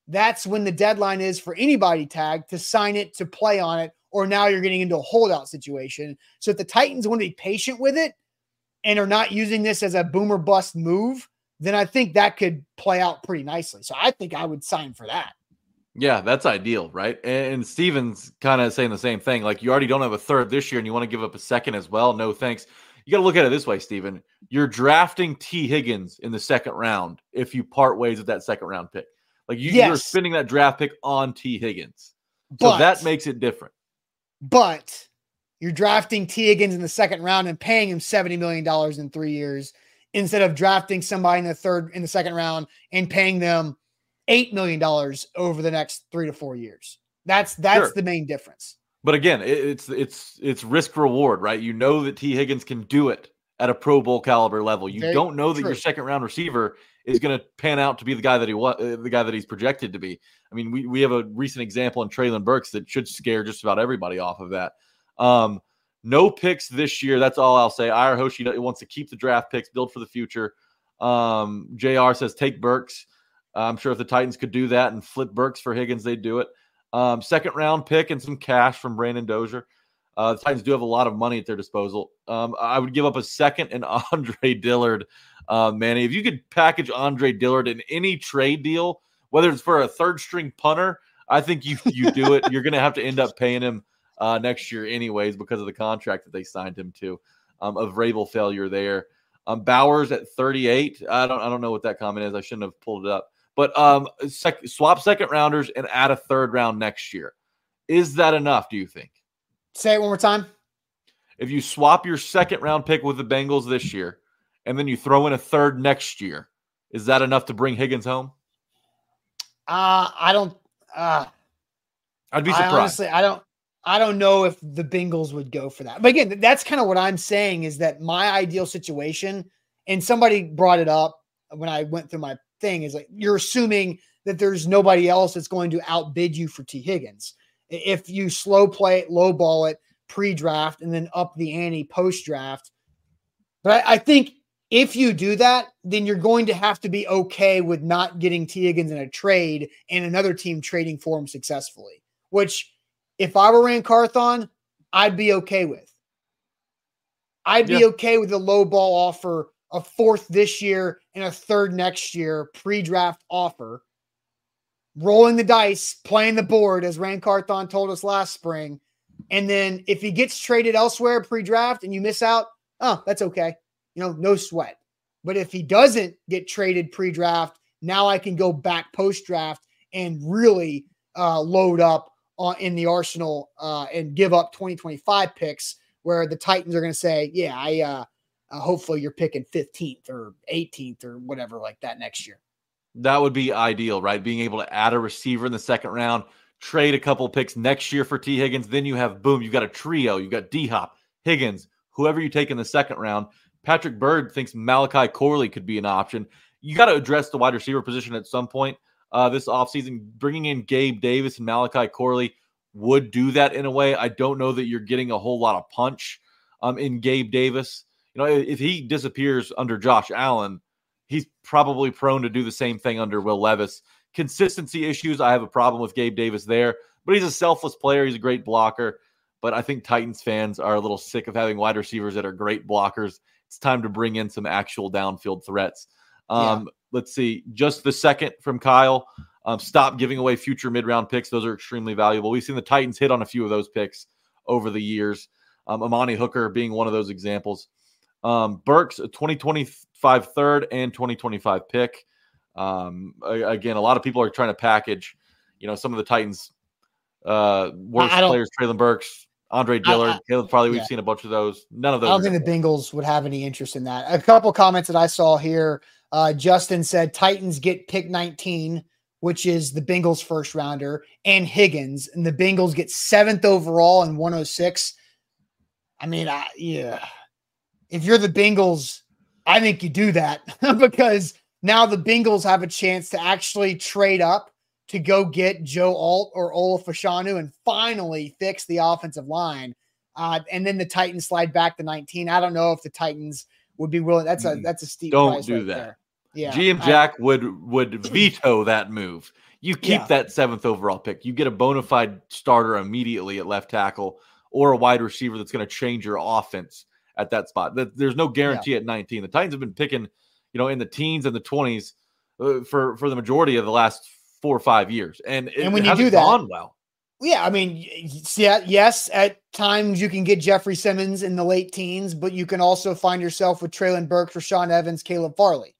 That's when the deadline is for anybody tag to sign it to play on it or now you're getting into a holdout situation. So if the Titans want to be patient with it and are not using this as a boomer bust move, then I think that could play out pretty nicely. So I think I would sign for that. Yeah, that's ideal, right? And Steven's kind of saying the same thing. Like you already don't have a third this year and you want to give up a second as well. No thanks you got to look at it this way, Stephen. You're drafting Tee Higgins in the second round if you part ways with that second round pick. Like you, yes. you're spending that draft pick on Tee Higgins. So but, that makes it different. But you're drafting Tee Higgins in the second round and paying him $70 million in three years instead of drafting somebody in the third in the second round and paying them $8 million over the next three to four years. That's that's sure. the main difference. But again, it's it's it's risk reward, right? You know that Tee Higgins can do it at a Pro Bowl caliber level. You Very don't know that true. your second round receiver is going to pan out to be the guy that he was, uh, the guy that he's projected to be. I mean, we we have a recent example in Treylon Burks that should scare just about everybody off of that. Um, no picks this year. That's all I'll say. Ira Hoshi wants to keep the draft picks, build for the future. Um, Jr. says take Burks. I'm sure if the Titans could do that and flip Burks for Higgins, they'd do it. Um, second round pick and some cash from Brandon Dozier. Uh, the Titans do have a lot of money at their disposal. Um, I would give up a second and Andre Dillard. Uh, Manny, if you could package Andre Dillard in any trade deal, whether it's for a third string punter, I think you you do it. You're going to have to end up paying him uh, next year anyways because of the contract that they signed him to. Um, of Vrabel failure there. Um, Bowers at 38. I don't I don't know what that comment is. I shouldn't have pulled it up. But um, sec- swap second rounders and add a third round next year. Is that enough? Do you think? Say it one more time. If you swap your second round pick with the Bengals this year, and then you throw in a third next year, is that enough to bring Higgins home? Uh, I don't. Uh, I'd be surprised. I honestly, I don't. I don't know if the Bengals would go for that. But again, that's kind of what I'm saying is that my ideal situation, and somebody brought it up when I went through my thing is like you're assuming that there's nobody else that's going to outbid you for Tee Higgins. If you slow play it, low ball it pre-draft, and then up the ante post-draft. But I, I think if you do that, then you're going to have to be okay with not getting Tee Higgins in a trade and another team trading for him successfully. Which, if I were Ran Carthon, I'd be okay with. I'd be yeah. okay with a low ball offer a fourth this year and a third next year pre-draft offer. Rolling the dice, playing the board, as Ran Carthon told us last spring. And then if he gets traded elsewhere pre-draft and you miss out, oh, that's okay. You know, no sweat. But if he doesn't get traded pre-draft, now I can go back post-draft and really uh, load up on in the arsenal uh, and give up 2025 picks where the Titans are going to say, yeah, I uh, uh, hopefully you're picking 15th or 18th or whatever like that next year. That would be ideal, right? Being able to add a receiver in the second round, trade a couple picks next year for Tee Higgins. Then you have boom, you've got a trio. You've got D Hop, Higgins, whoever you take in the second round. Patrick Bird thinks Malachi Corley could be an option. You got to address the wide receiver position at some point uh, this offseason. Bringing in Gabe Davis and Malachi Corley would do that in a way. I don't know that you're getting a whole lot of punch um, in Gabe Davis. You know, if he disappears under Josh Allen, he's probably prone to do the same thing under Will Levis. Consistency issues, I have a problem with Gabe Davis there, but he's a selfless player. He's a great blocker. But I think Titans fans are a little sick of having wide receivers that are great blockers. It's time to bring in some actual downfield threats. Um, yeah. Let's see, just the second from Kyle. Um, stop giving away future mid round picks. Those are extremely valuable. We've seen the Titans hit on a few of those picks over the years. Um, Amani Hooker being one of those examples. Um, Burks, a 2025 third and 2025 pick. Um, again, a lot of people are trying to package, you know, some of the Titans' uh, worst players, Treylon Burks, Andre Dillard, I, I, Caleb Farley. We've yeah. seen a bunch of those. None of those. I don't think the Bengals would have any interest in that. A couple comments that I saw here. Uh, Justin said Titans get pick 19, which is the Bengals first rounder, and Higgins, and the Bengals get seventh overall and 106. I mean, I, yeah, if you're the Bengals, I think you do that because now the Bengals have a chance to actually trade up to go get Joe Alt or Olu Fashanu and finally fix the offensive line. Uh, and then the Titans slide back to 19. I don't know if the Titans would be willing. That's a that's a steep. Don't do right that. There. Yeah, GM Jack I, would would veto that move. You keep yeah. that seventh overall pick. You get a bona fide starter immediately at left tackle or a wide receiver that's going to change your offense at that spot. There's no guarantee yeah. at 19. The Titans have been picking, you know, in the teens and the 20s uh, for for the majority of the last four or five years, and it, and when you do that, gone well. Yeah, I mean, yeah, yes, at times you can get Jeffrey Simmons in the late teens, but you can also find yourself with Treylon Burks, Rashaan Evans, Caleb Farley.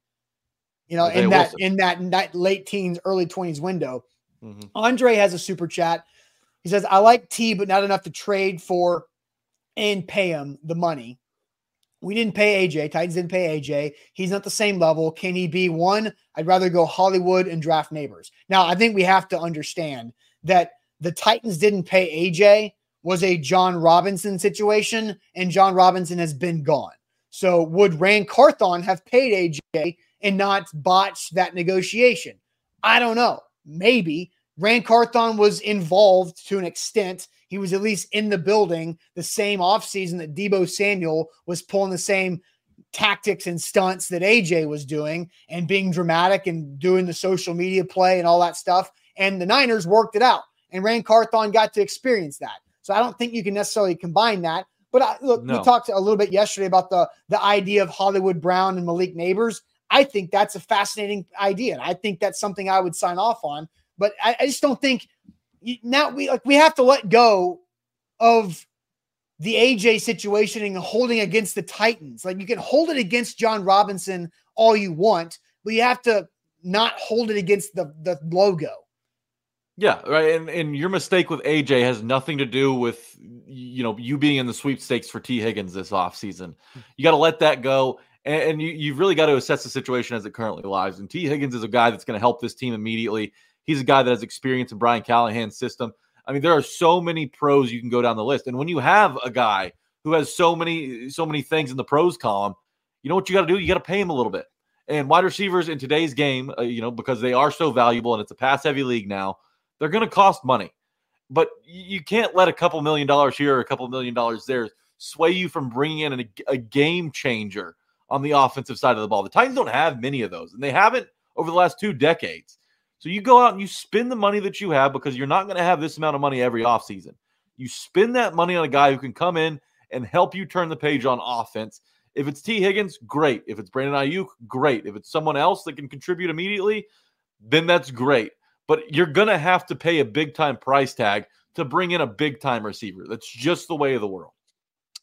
You know, in that, in that in that late teens, early twenties window. Mm-hmm. Andre has a super chat. He says, "I like T, but not enough to trade for and pay him the money. We didn't pay AJ. Titans didn't pay AJ. He's not the same level. Can he be one? I'd rather go Hollywood and draft Nabers. Now, I think we have to understand that the Titans didn't pay AJ was a Jon Robinson situation, and Jon Robinson has been gone. So, would Ran Carthon have paid AJ and not botched that negotiation? I don't know. Maybe. Ran Carthon was involved to an extent he was at least in the building the same offseason that Deebo Samuel was pulling the same tactics and stunts that AJ was doing and being dramatic and doing the social media play and all that stuff. And the Niners worked it out. And Ran Carthon got to experience that. So I don't think you can necessarily combine that. But I, look, no. we talked a little bit yesterday about the the idea of Hollywood Brown and Malik Nabers. I think that's a fascinating idea. And I think that's something I would sign off on. But I, I just don't think now we like we have to let go of the AJ situation and holding against the Titans. Like you can hold it against Jon Robinson all you want, but you have to not hold it against the the logo. Yeah, right. And and your mistake with AJ has nothing to do with you know you being in the sweepstakes for Tee Higgins this offseason. You got to let that go. And, and you, you've really got to assess the situation as it currently lies. And Tee Higgins is a guy that's going to help this team immediately. He's a guy that has experience in Brian Callahan's system. I mean, there are so many pros you can go down the list. And when you have a guy who has so many, so many things in the pros column, you know what you got to do? You got to pay him a little bit. And wide receivers in today's game, uh, you know, because they are so valuable and it's a pass heavy league now, they're going to cost money. But you can't let a couple million dollars here or a couple million dollars there sway you from bringing in a, a game changer on the offensive side of the ball. The Titans don't have many of those, and they haven't over the last two decades. So you go out and you spend the money that you have because you're not going to have this amount of money every offseason. You spend that money on a guy who can come in and help you turn the page on offense. If it's Tee Higgins, great. If it's Brandon Aiyuk, great. If it's someone else that can contribute immediately, then that's great. But you're going to have to pay a big time price tag to bring in a big time receiver. That's just the way of the world.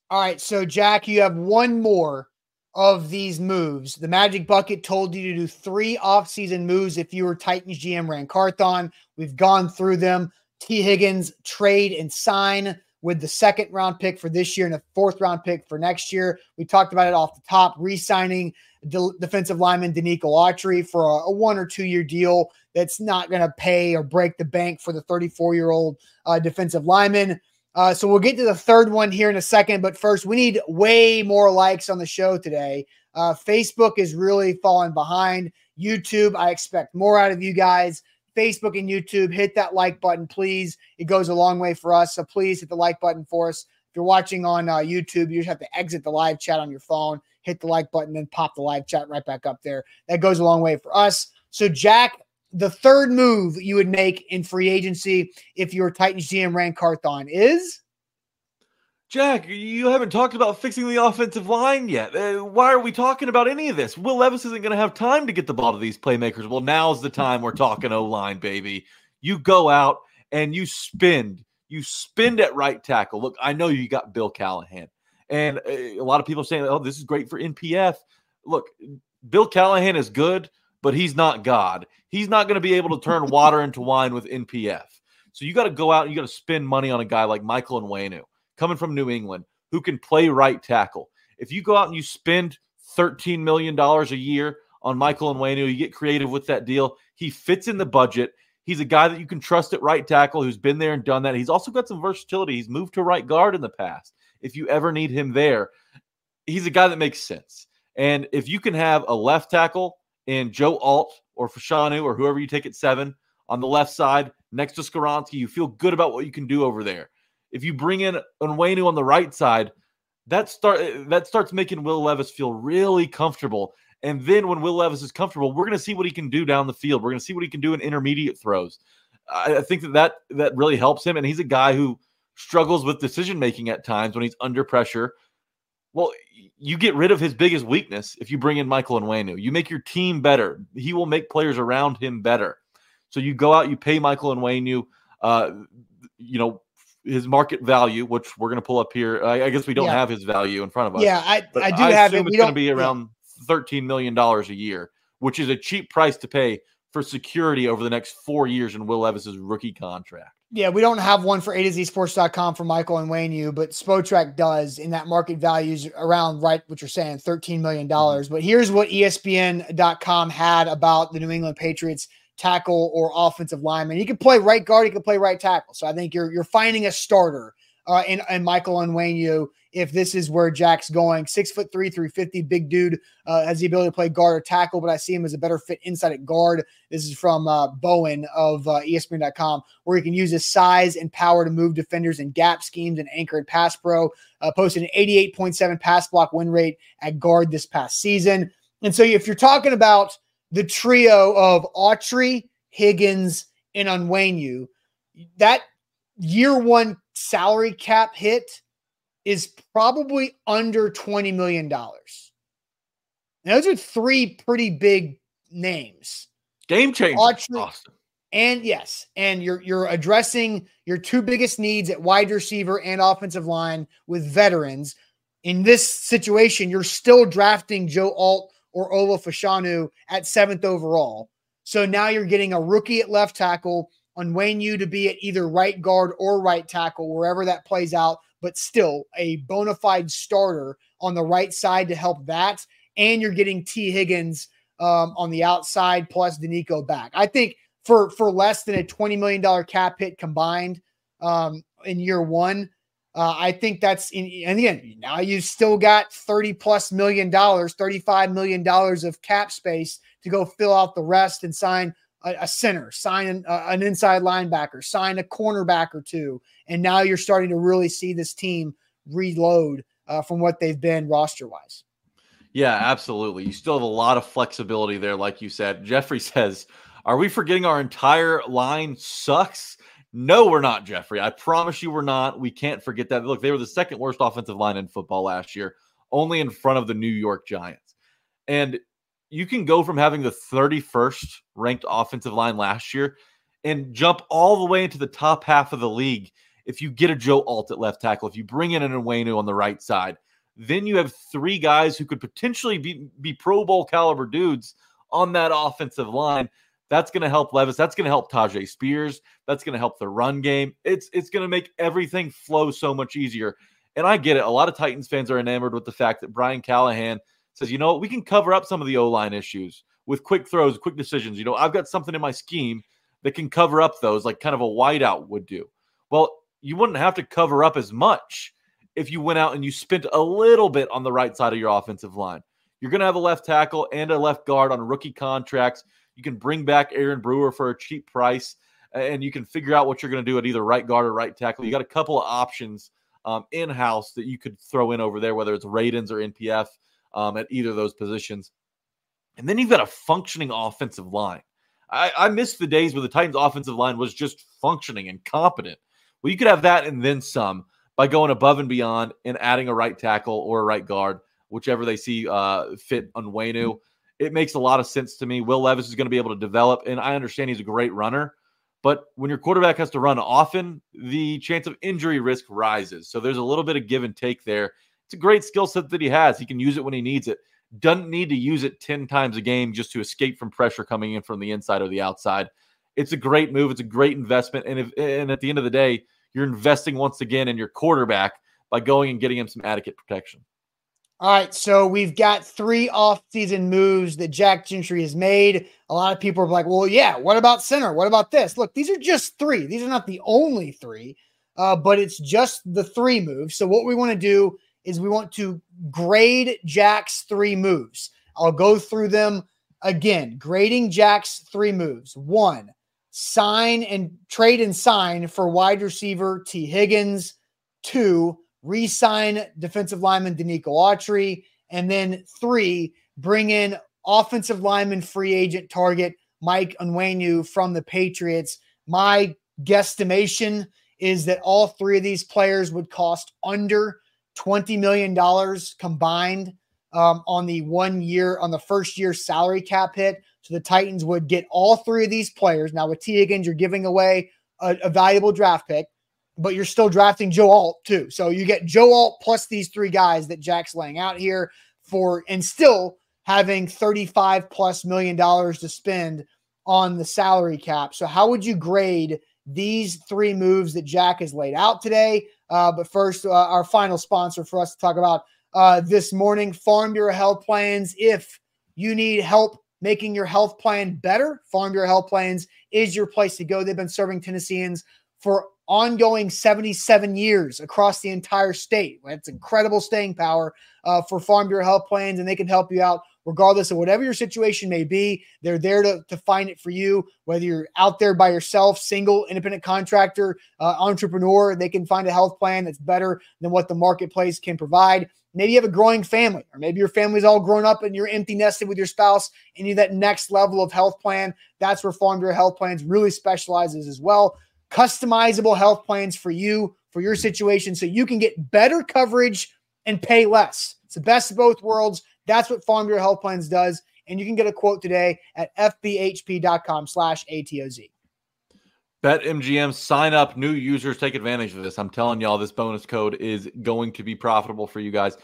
All right. So, Jack, you have one more of these moves. The Magic Bucket told you to do three offseason moves if you were Titans GM Ran Carthon. We've gone through them. Tee Higgins trade and sign with the second round pick for this year and a fourth round pick for next year. We talked about it off the top, re signing de- defensive lineman Denico Autry for a, a, one or two year deal that's not going to pay or break the bank for the 34 year old uh, defensive lineman. Uh, so we'll get to the third one here in a second. But first, we need way more likes on the show today. Uh, Facebook is really falling behind. YouTube, I expect more out of you guys. Facebook and YouTube, hit that like button, please. It goes a long way for us. So please hit the like button for us. If you're watching on uh, YouTube, you just have to exit the live chat on your phone, hit the like button, then pop the live chat right back up there. That goes a long way for us. So, Jack, the third move you would make in free agency if you're Titans GM Ran Carthon is Jack, you haven't talked about fixing the offensive line yet. Uh, why are we talking about any of this? Will Levis isn't going to have time to get the ball to these playmakers. Well, now's the time we're talking O line, baby. You go out and you spend. You spend at right tackle. Look, I know you got Bill Callahan, and uh, a lot of people saying, "Oh, this is great for NPF." Look, Bill Callahan is good, but he's not God. He's not going to be able to turn water into wine with NPF. So you got to go out and you got to spend money on a guy like Michael Onwenu coming from New England who can play right tackle. If you go out and you spend $13 million a year on Michael Onwenu, you get creative with that deal. He fits in the budget. He's a guy that you can trust at right tackle who's been there and done that. He's also got some versatility. He's moved to right guard in the past. If you ever need him there, he's a guy that makes sense. And if you can have a left tackle in Joe Alt or Fashanu or whoever you take at seven on the left side next to Skoronski, you feel good about what you can do over there. If you bring in Onwenu on the right side, that start that starts making Will Levis feel really comfortable. And then when Will Levis is comfortable, we're going to see what he can do down the field. We're going to see what he can do in intermediate throws. I, think that, that that really helps him. And he's a guy who struggles with decision making at times when he's under pressure. Well, you get rid of his biggest weakness if you bring in Michael Onwenu. You make your team better. He will make players around him better. So you go out, you pay Michael Onwenu, uh, you know, his market value, which we're going to pull up here. I, I guess we don't yeah. have his value in front of us. Yeah, I, I do I have it. It's going to be around thirteen million dollars a year, which is a cheap price to pay for security over the next four years in Will Levis's rookie contract. Yeah, we don't have one for A to Z Sports.com for Michael Onwenu, but Spotrac does, in that market values around right what you're saying, $13 million. Mm-hmm. But here's what ESPN.com had about the New England Patriots tackle or offensive lineman. He can play right guard, he can play right tackle. So I think you're you're finding a starter uh, in, in Michael Onwenu if this is where Jack's going. Six foot three, 350, big dude, uh, has the ability to play guard or tackle, but I see him as a better fit inside at guard. This is from uh, Bowen of uh, ESPN.com, where he can use his size and power to move defenders in gap schemes and anchor and pass pro. Uh, posted an 88.7 pass block win rate at guard this past season. And so if you're talking about – the trio of Autry, Higgins, and Onwenu, that year one salary cap hit is probably under $20 million. Now, those are three pretty big names. Game changer. Autry, awesome. And yes, and you're you're addressing your two biggest needs at wide receiver and offensive line with veterans. In this situation, you're still drafting Joe Alt or Olu Fashanu at seventh overall. So now you're getting a rookie at left tackle, Onwenu to be at either right guard or right tackle, wherever that plays out, but still a bona fide starter on the right side to help that. And you're getting Tee Higgins um, on the outside plus Denico back. I think for for less than a $20 million cap hit combined um, in year one, uh, I think that's in, the end. now you've still got 30 plus million dollars, 35 million dollars of cap space to go fill out the rest and sign a, a center, sign an, uh, an, inside linebacker, sign a cornerback or two. And now you're starting to really see this team reload uh, from what they've been roster wise. Yeah, absolutely. You still have a lot of flexibility there, like you said. Jeffrey says, Are we forgetting our entire line sucks? No, we're not, Jeffrey. I promise you we're not. We can't forget that. Look, they were the second worst offensive line in football last year, only in front of the New York Giants. And you can go from having the 31st ranked offensive line last year and jump all the way into the top half of the league if you get a Joe Alt at left tackle, if you bring in an Onwenu on the right side. Then you have three guys who could potentially be, be Pro Bowl caliber dudes on that offensive line That's going to help Levis. That's going to help Tyjae Spears. That's going to help the run game. It's it's going to make everything flow so much easier. And I get it. A lot of Titans fans are enamored with the fact that Brian Callahan says, you know we can cover up some of the O line issues with quick throws, quick decisions. You know, I've got something in my scheme that can cover up those, like kind of a wideout would do. Well, you wouldn't have to cover up as much if you went out and you spent a little bit on the right side of your offensive line. You're going to have a left tackle and a left guard on rookie contracts. You can bring back Aaron Brewer for a cheap price, and you can figure out what you're going to do at either right guard or right tackle. You got a couple of options um, in house that you could throw in over there, whether it's Radunz or NPF um, at either of those positions. And then you've got a functioning offensive line. I, I miss the days where the Titans' offensive line was just functioning and competent. Well, you could have that and then some by going above and beyond and adding a right tackle or a right guard, whichever they see uh, fit Onwenu it makes a lot of sense to me. Will Levis is going to be able to develop, and I understand he's a great runner. But when your quarterback has to run often, the chance of injury risk rises. So there's a little bit of give and take there. It's a great skill set that he has. He can use it when he needs it. Doesn't need to use it 10 times a game just to escape from pressure coming in from the inside or the outside. It's a great move. It's a great investment. And if and at the end of the day, you're investing once again in your quarterback by going and getting him some adequate protection. All right, so we've got three off-season moves that Jack Gentry has made. A lot of people are like, "Well, yeah, what about center? What about this?" Look, these are just three. These are not the only three, uh, but it's just the three moves. So what we want to do is we want to grade Jack's three moves. I'll go through them again. Grading Jack's three moves. One, sign and trade and sign for wide receiver Tee Higgins. Two, re-sign defensive lineman Denico Autry, and then three, bring in offensive lineman free agent target Mike Onwenu from the Patriots. My guesstimation is that all three of these players would cost under $20 million combined um, on the one year, on the first year salary cap hit. So the Titans would get all three of these players. Now, with Tee Higgins, you're giving away a, a valuable draft pick but you're still drafting Joe Alt too. So you get Joe Alt plus these three guys that Jack's laying out here for, and still having 35 plus million dollars to spend on the salary cap. So how would you grade these three moves that Jack has laid out today? Uh, but first, uh, our final sponsor for us to talk about uh, this morning, Farm Bureau Health Plans. If you need help making your health plan better, Farm Bureau Health Plans is your place to go. They've been serving Tennesseans for ongoing 77 years across the entire state. That's incredible staying power uh, for Farm Bureau Health Plans, and they can help you out regardless of whatever your situation may be. They're there to, to find it for you, whether you're out there by yourself, single, independent contractor, uh, entrepreneur, they can find a health plan that's better than what the marketplace can provide. Maybe you have a growing family, or maybe your family's all grown up and you're empty nested with your spouse and you need that next level of health plan. That's where Farm Bureau Health Plans really specializes as well customizable health plans for you, for your situation, so you can get better coverage and pay less. It's the best of both worlds. That's what Farm Bureau Health Plans does. And you can get a quote today at fbhp.com slash ATOZ. BetMGM, sign up. New users take advantage of this. I'm telling y'all, this bonus code is going to be profitable for you guys.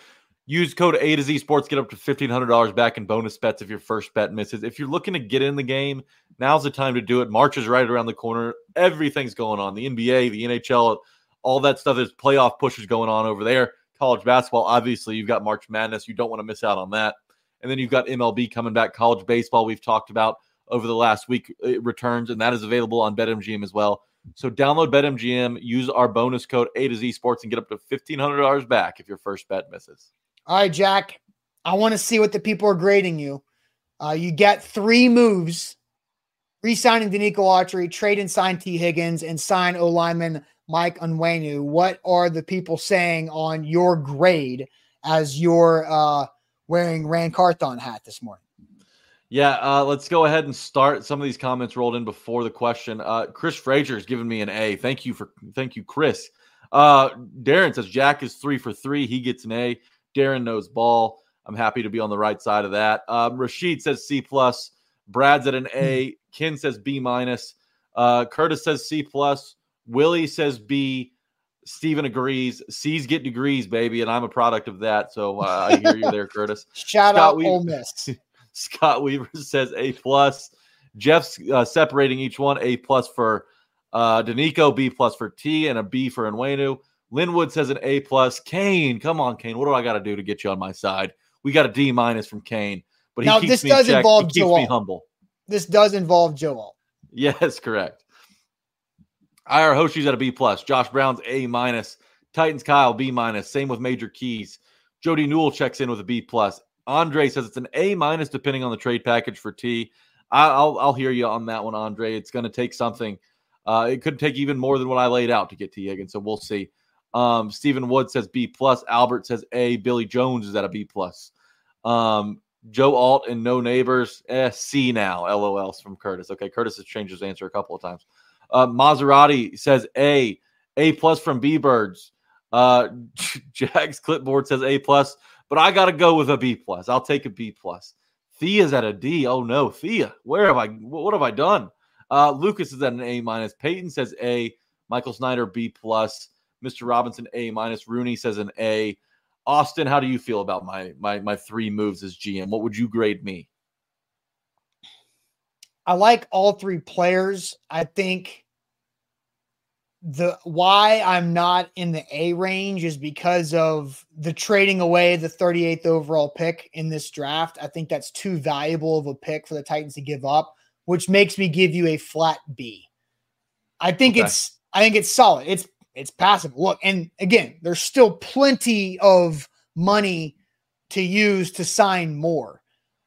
Use code A to Z Sports, get up to $1,500 back in bonus bets if your first bet misses. If you're looking to get in the game, now's the time to do it. March is right around the corner. Everything's going on. The NBA, the NHL, all that stuff. There's playoff pushes going on over there. College basketball, obviously, you've got March Madness. You don't want to miss out on that. And then you've got MLB coming back. College baseball, we've talked about over the last week, returns, and that is available on BetMGM as well. So download BetMGM, use our bonus code A to Z Sports, and get up to $1,500 back if your first bet misses. All right, Jack. I want to see what the people are grading you. Uh, you get three moves re-signing Denico Autry, trade and sign Tee Higgins, and sign O lineman Mike Onwenu. What are the people saying on your grade as you're uh, wearing Ran Carthon hat this morning? Yeah, uh, let's go ahead and start. Some of these comments rolled in before the question. Uh, Chris Frazier has given me an A. Thank you for thank you, Chris. Uh, Darren says Jack is three for three. He gets an A. Darren knows ball. I'm happy to be on the right side of that. Um, Rashid says C plus. Brad's at an A. Ken says B minus. Uh, Curtis says C plus. Willie says B. Steven agrees. C's get degrees, baby, and I'm a product of that. So uh, I hear you there, Curtis. Shout Scott out Weaver, Ole Miss. Scott Weaver says A plus. Jeff's uh, separating each one A plus for uh, Denico, B plus for T, and a B for Onwenu. Linwood says an A plus. Kane, come on, Kane. What do I got to do to get you on my side? We got a D minus from Kane, but he now, keeps this me does involve he keeps Joel. me humble. This does involve Joel. Yes, correct. IR Hoshi's at a B plus. Josh Brown's A minus. Titans Kyle B minus. Same with Major Keys. Jody Newell checks in with a B plus. Andre says it's an A minus depending on the trade package for T. I'll I'll hear you on that one, Andre. It's going to take something. Uh, it could take even more than what I laid out to get Tee Higgins, so we'll see. Um, Stephen Wood says B plus. Albert says A. Billy Jones is at a B plus. Um, Joe Alt and No Nabers, eh, C now. LOLs from Curtis. Okay, Curtis has changed his answer a couple of times. Uh, Maserati says A. A plus from B Birds. Uh, Jags clipboard says A plus, but I got to go with a B plus. I'll take a B plus. Thea's at a D. Oh no, Thea, where have I? What have I done? Uh, Lucas is at an A minus. Peyton says A. Michael Snyder B plus. Mr. Robinson A minus. Rooney says an A. Austin, how do you feel about my my my three moves as GM? What would you grade me? I like all three players. I think the why I'm not in the A range is because of the trading away the 38th overall pick in this draft. I think that's too valuable of a pick for the Titans to give up, which makes me give you a flat B. I think Okay. it's I think it's solid. It's it's passive. Look, and again, there's still plenty of money to use to sign more.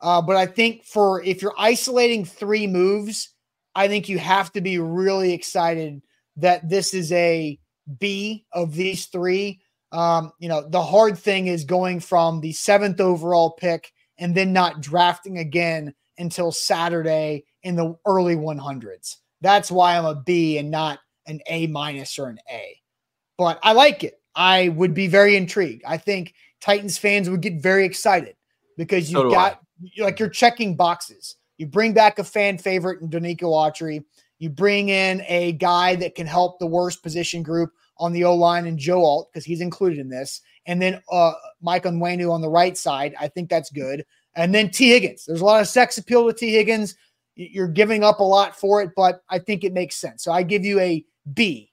Uh, but I think for if you're isolating three moves, I think you have to be really excited that this is a B of these three. Um, you know, the hard thing is going from the seventh overall pick and then not drafting again until Saturday in the early 100s. That's why I'm a B and not an A minus or an A. But I like it. I would be very intrigued. I think Titans fans would get very excited because you've I. like you're checking boxes. You bring back a fan favorite in Denico Autry. You bring in a guy that can help the worst position group on the O line and Joe Alt because he's included in this. And then uh, Mike Onwenu on the right side. I think that's good. And then Tee Higgins. There's a lot of sex appeal to Tee Higgins. You're giving up a lot for it, but I think it makes sense. So I give you a B.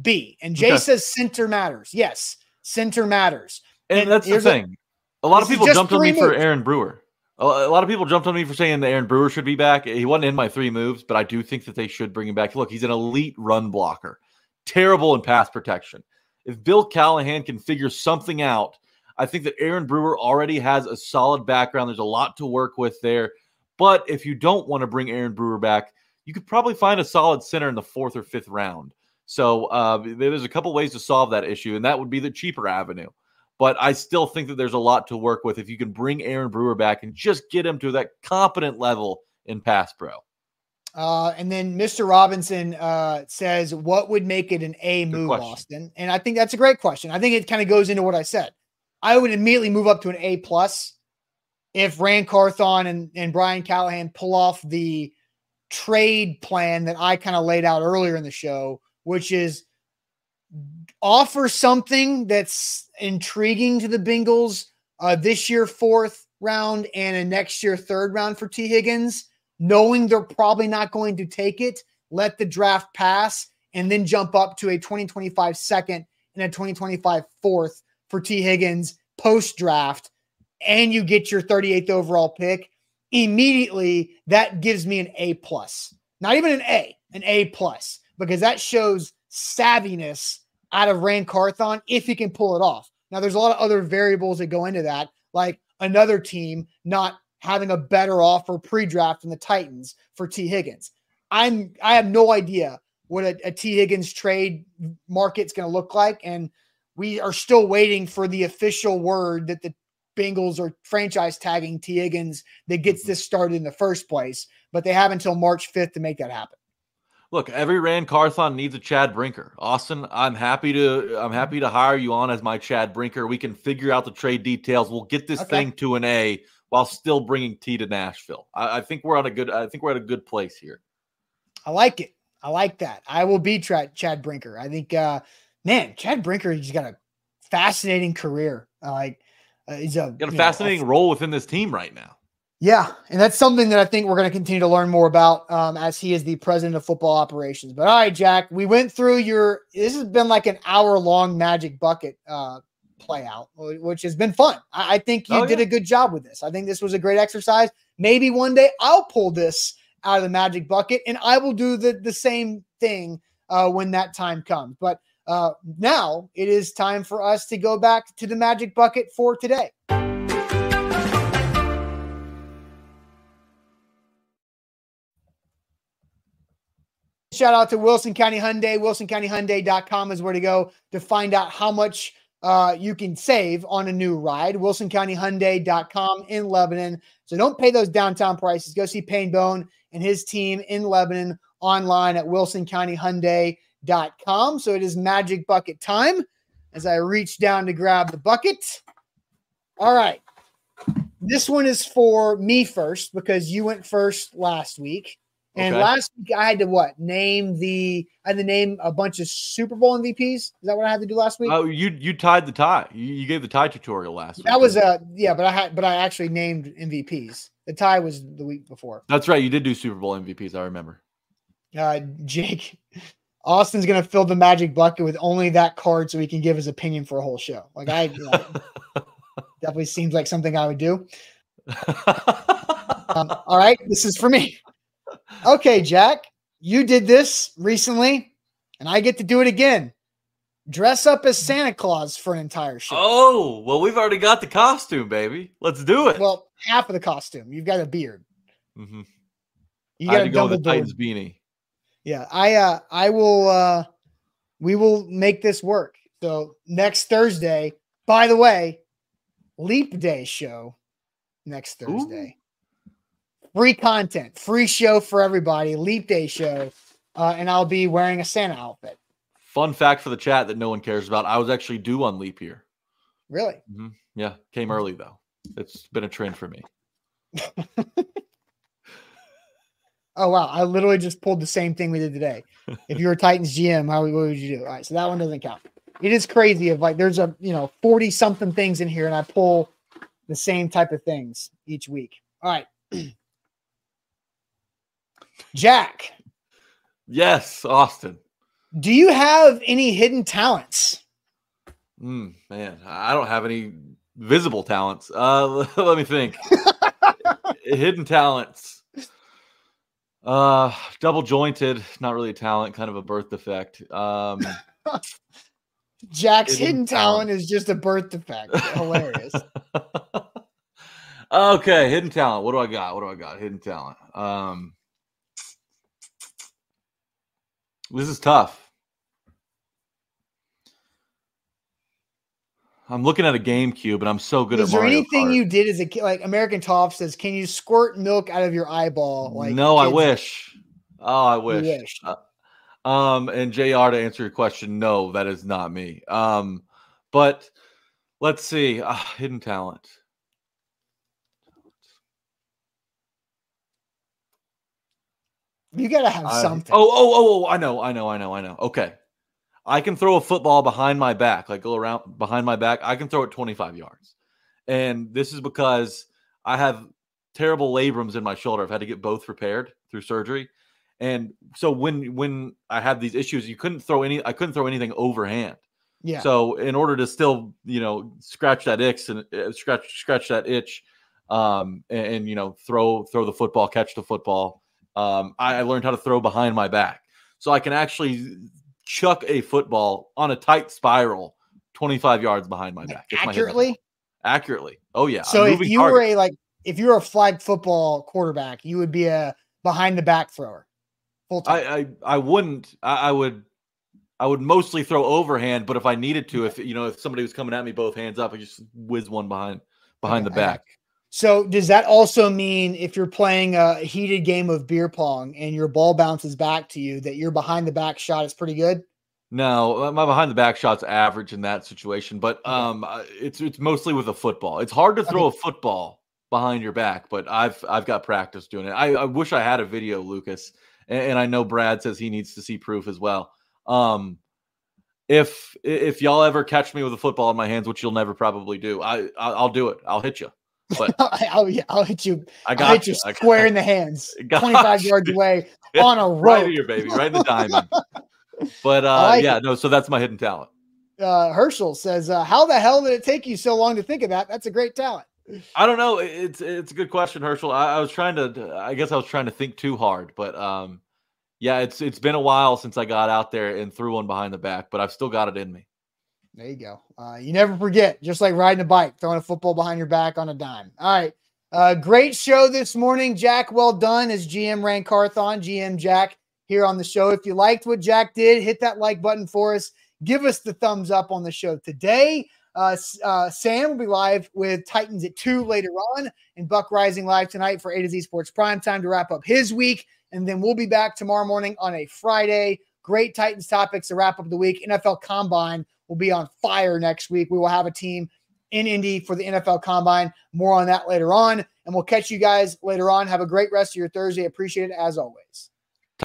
B. And Jay Okay. says center matters. Yes, center matters. And, And that's the here's a- thing. A, lot of people jumped on me three for. Aaron Brewer. A lot of people jumped on me for saying that Aaron Brewer should be back. He wasn't in my three moves, but I do think that they should bring him back. Look, he's an elite run blocker, terrible in pass protection. If Bill Callahan can figure something out, I think that Aaron Brewer already has a solid background. There's a lot to work with there. But if you don't want to bring Aaron Brewer back, you could probably find a solid center in the fourth or fifth round. So uh, there's a couple ways to solve that issue, and that would be the cheaper avenue. But I still think that there's a lot to work with if you can bring Aaron Brewer back and just get him to that competent level in pass pro. Uh, and then Mr. Robinson uh, says, "What would make it an A move, question. Austin?" And I think that's a great question. I think it kind of goes into what I said. I would immediately move up to an A plus if Ran Carthon and, and Brian Callahan pull off the trade plan that I kind of laid out earlier in the show, which is offer something that's intriguing to the Bengals uh, this year, fourth round, and a next year, third round for Tee Higgins, knowing they're probably not going to take it, let the draft pass, and then jump up to a 2025 second and a 2025 fourth for Tee Higgins post draft, and you get your 38th overall pick. Immediately, that gives me an A plus, not even an A, an A plus, because that shows savviness out of Ran Carthon if he can pull it off. Now, there's a lot of other variables that go into that, like another team not having a better offer pre-draft than the Titans for Tee Higgins. I'm I have no idea what a, a Tee Higgins trade market's going to look like, and we are still waiting for the official word that the Bengals are franchise tagging Tee Higgins that gets this started in the first place. But they have until March 5th to make that happen. Look, every Ran Carthon needs a Chad Brinker. Austin, I'm happy to I'm happy to hire you on as my Chad Brinker. We can figure out the trade details. We'll get this Okay. thing to an A while still bringing T to Nashville. I, I think we're on a good. I think we're at a good place here. I like it. I like that. I will be Tra- Chad Brinker. I think, uh, man, Chad Brinker, he's got a fascinating career. Uh, like, uh, he's a Got a you know, fascinating role within this team right now. Yeah, and that's something that I think we're going to continue to learn more about um, as he is the president of football operations. But all right, Jack, we went through your. This has been like an hour long magic bucket uh, play out, which has been fun. I, I think you oh, did yeah. a good job with this. I think this was a great exercise. Maybe one day I'll pull this out of the magic bucket and I will do the the same thing uh, when that time comes. But uh, now it is time for us to go back to the magic bucket for today. Shout out to Wilson County Hyundai. WilsonCountyHyundai.com is where to go to find out how much uh, you can save on a new ride. WilsonCountyHyundai.com in Lebanon. So don't pay those downtown prices. Go see Payne Bone and his team in Lebanon online at WilsonCountyHyundai.com. So it is magic bucket time as I reach down to grab the bucket. All right. This one is for me first because you went first last week. And okay. last week I had to what name the I had to name a bunch of Super Bowl MVPs. Is that what I had to do last week? Oh, you you tied the tie. You, you gave the tie tutorial last that week. That was a yeah, but I had but I actually named MVPs. The tie was the week before. That's right. You did do Super Bowl MVPs. I remember. Uh, Jake Austin's gonna fill the magic bucket with only that card so he can give his opinion for a whole show. Like I know, definitely seems like something I would do. um, all right, this is for me okay, Jack, you did this recently, and I get to do it again. Dress up as Santa Claus for an entire show. Oh, well, we've already got the costume, baby. Let's do it. Well, half of the costume. You've got a beard. Mm-hmm. You got to go with the Titans beanie. Yeah, I uh I will uh we will make this work. So next Thursday, by the way, leap day show next Thursday. Ooh free content, free show for everybody, Leap Day show, uh, and I'll be wearing a Santa outfit. Fun fact for the chat that no one cares about: I was actually due on leap year. Really? Mm-hmm. Yeah, came early though. It's been a trend for me. oh wow! I literally just pulled the same thing we did today. If you were Titans GM, how what would you do? All right, so that one doesn't count. It is crazy if like there's a you know forty something things in here, and I pull the same type of things each week. All right. Jack. Yes, Austin. Do you have any hidden talents? Mm, man, I don't have any visible talents. Uh, let me think. hidden talents. Uh, double jointed, not really a talent, kind of a birth defect. Um, Jack's hidden, hidden talent. talent is just a birth defect. Hilarious. okay, hidden talent. What do I got? What do I got? Hidden talent. Um, This is tough. I'm looking at a GameCube and I'm so good is at there Mario anything Kart. you did as a kid? Like American Top says, can you squirt milk out of your eyeball? Like no, I wish. Oh, I wish. wish. Uh, um, and Jr. to answer your question, no, that is not me. Um, but let's see, uh, hidden talent. You gotta have I, something. Oh, oh, oh, oh! I know, I know, I know, I know. Okay, I can throw a football behind my back, like go around behind my back. I can throw it 25 yards, and this is because I have terrible labrums in my shoulder. I've had to get both repaired through surgery, and so when when I had these issues, you couldn't throw any. I couldn't throw anything overhand. Yeah. So in order to still, you know, scratch that itch and uh, scratch scratch that itch, um, and, and you know, throw throw the football, catch the football um, I, I learned how to throw behind my back. So I can actually chuck a football on a tight spiral 25 yards behind my back. Accurately? My accurately. Oh yeah. So if you target. were a like if you were a flag football quarterback, you would be a behind the back thrower. Full time. I, I I wouldn't. I, I would I would mostly throw overhand, but if I needed to, if you know, if somebody was coming at me both hands up, I just whiz one behind behind okay, the back. So does that also mean if you're playing a heated game of beer pong and your ball bounces back to you that your behind the back shot is pretty good? No, my behind the back shot's average in that situation, but um, uh, it's it's mostly with a football. It's hard to throw okay. a football behind your back, but I've I've got practice doing it. I, I wish I had a video, Lucas, and, and, I know Brad says he needs to see proof as well. Um, if if y'all ever catch me with a football in my hands, which you'll never probably do, I I'll do it. I'll hit you. But I'll, I'll hit you. I I'll got hit you. you square in the hands, 25 yards away on a rope. right here, baby, right in the diamond. But uh, like yeah, it. no. So that's my hidden talent. Uh, Herschel says, uh, "How the hell did it take you so long to think of that? That's a great talent." I don't know. It's it's a good question, Herschel. I, I was trying to. I guess I was trying to think too hard, but um, yeah, it's it's been a while since I got out there and threw one behind the back, but I've still got it in me. There you go. Uh, you never forget, just like riding a bike, throwing a football behind your back on a dime. All right. Uh, great show this morning. Jack, well done as GM Ran Carthon, GM Jack here on the show. If you liked what Jack did, hit that like button for us. Give us the thumbs up on the show today. Uh, uh, Sam will be live with Titans at 2 later on, and Buck Reising live tonight for A to Z Sports Prime Time to wrap up his week. And then we'll be back tomorrow morning on a Friday. Great Titans topics to wrap up the week. NFL Combine will be on fire next week. We will have a team in Indy for the NFL Combine. More on that later on. And we'll catch you guys later on. Have a great rest of your Thursday. Appreciate it as always.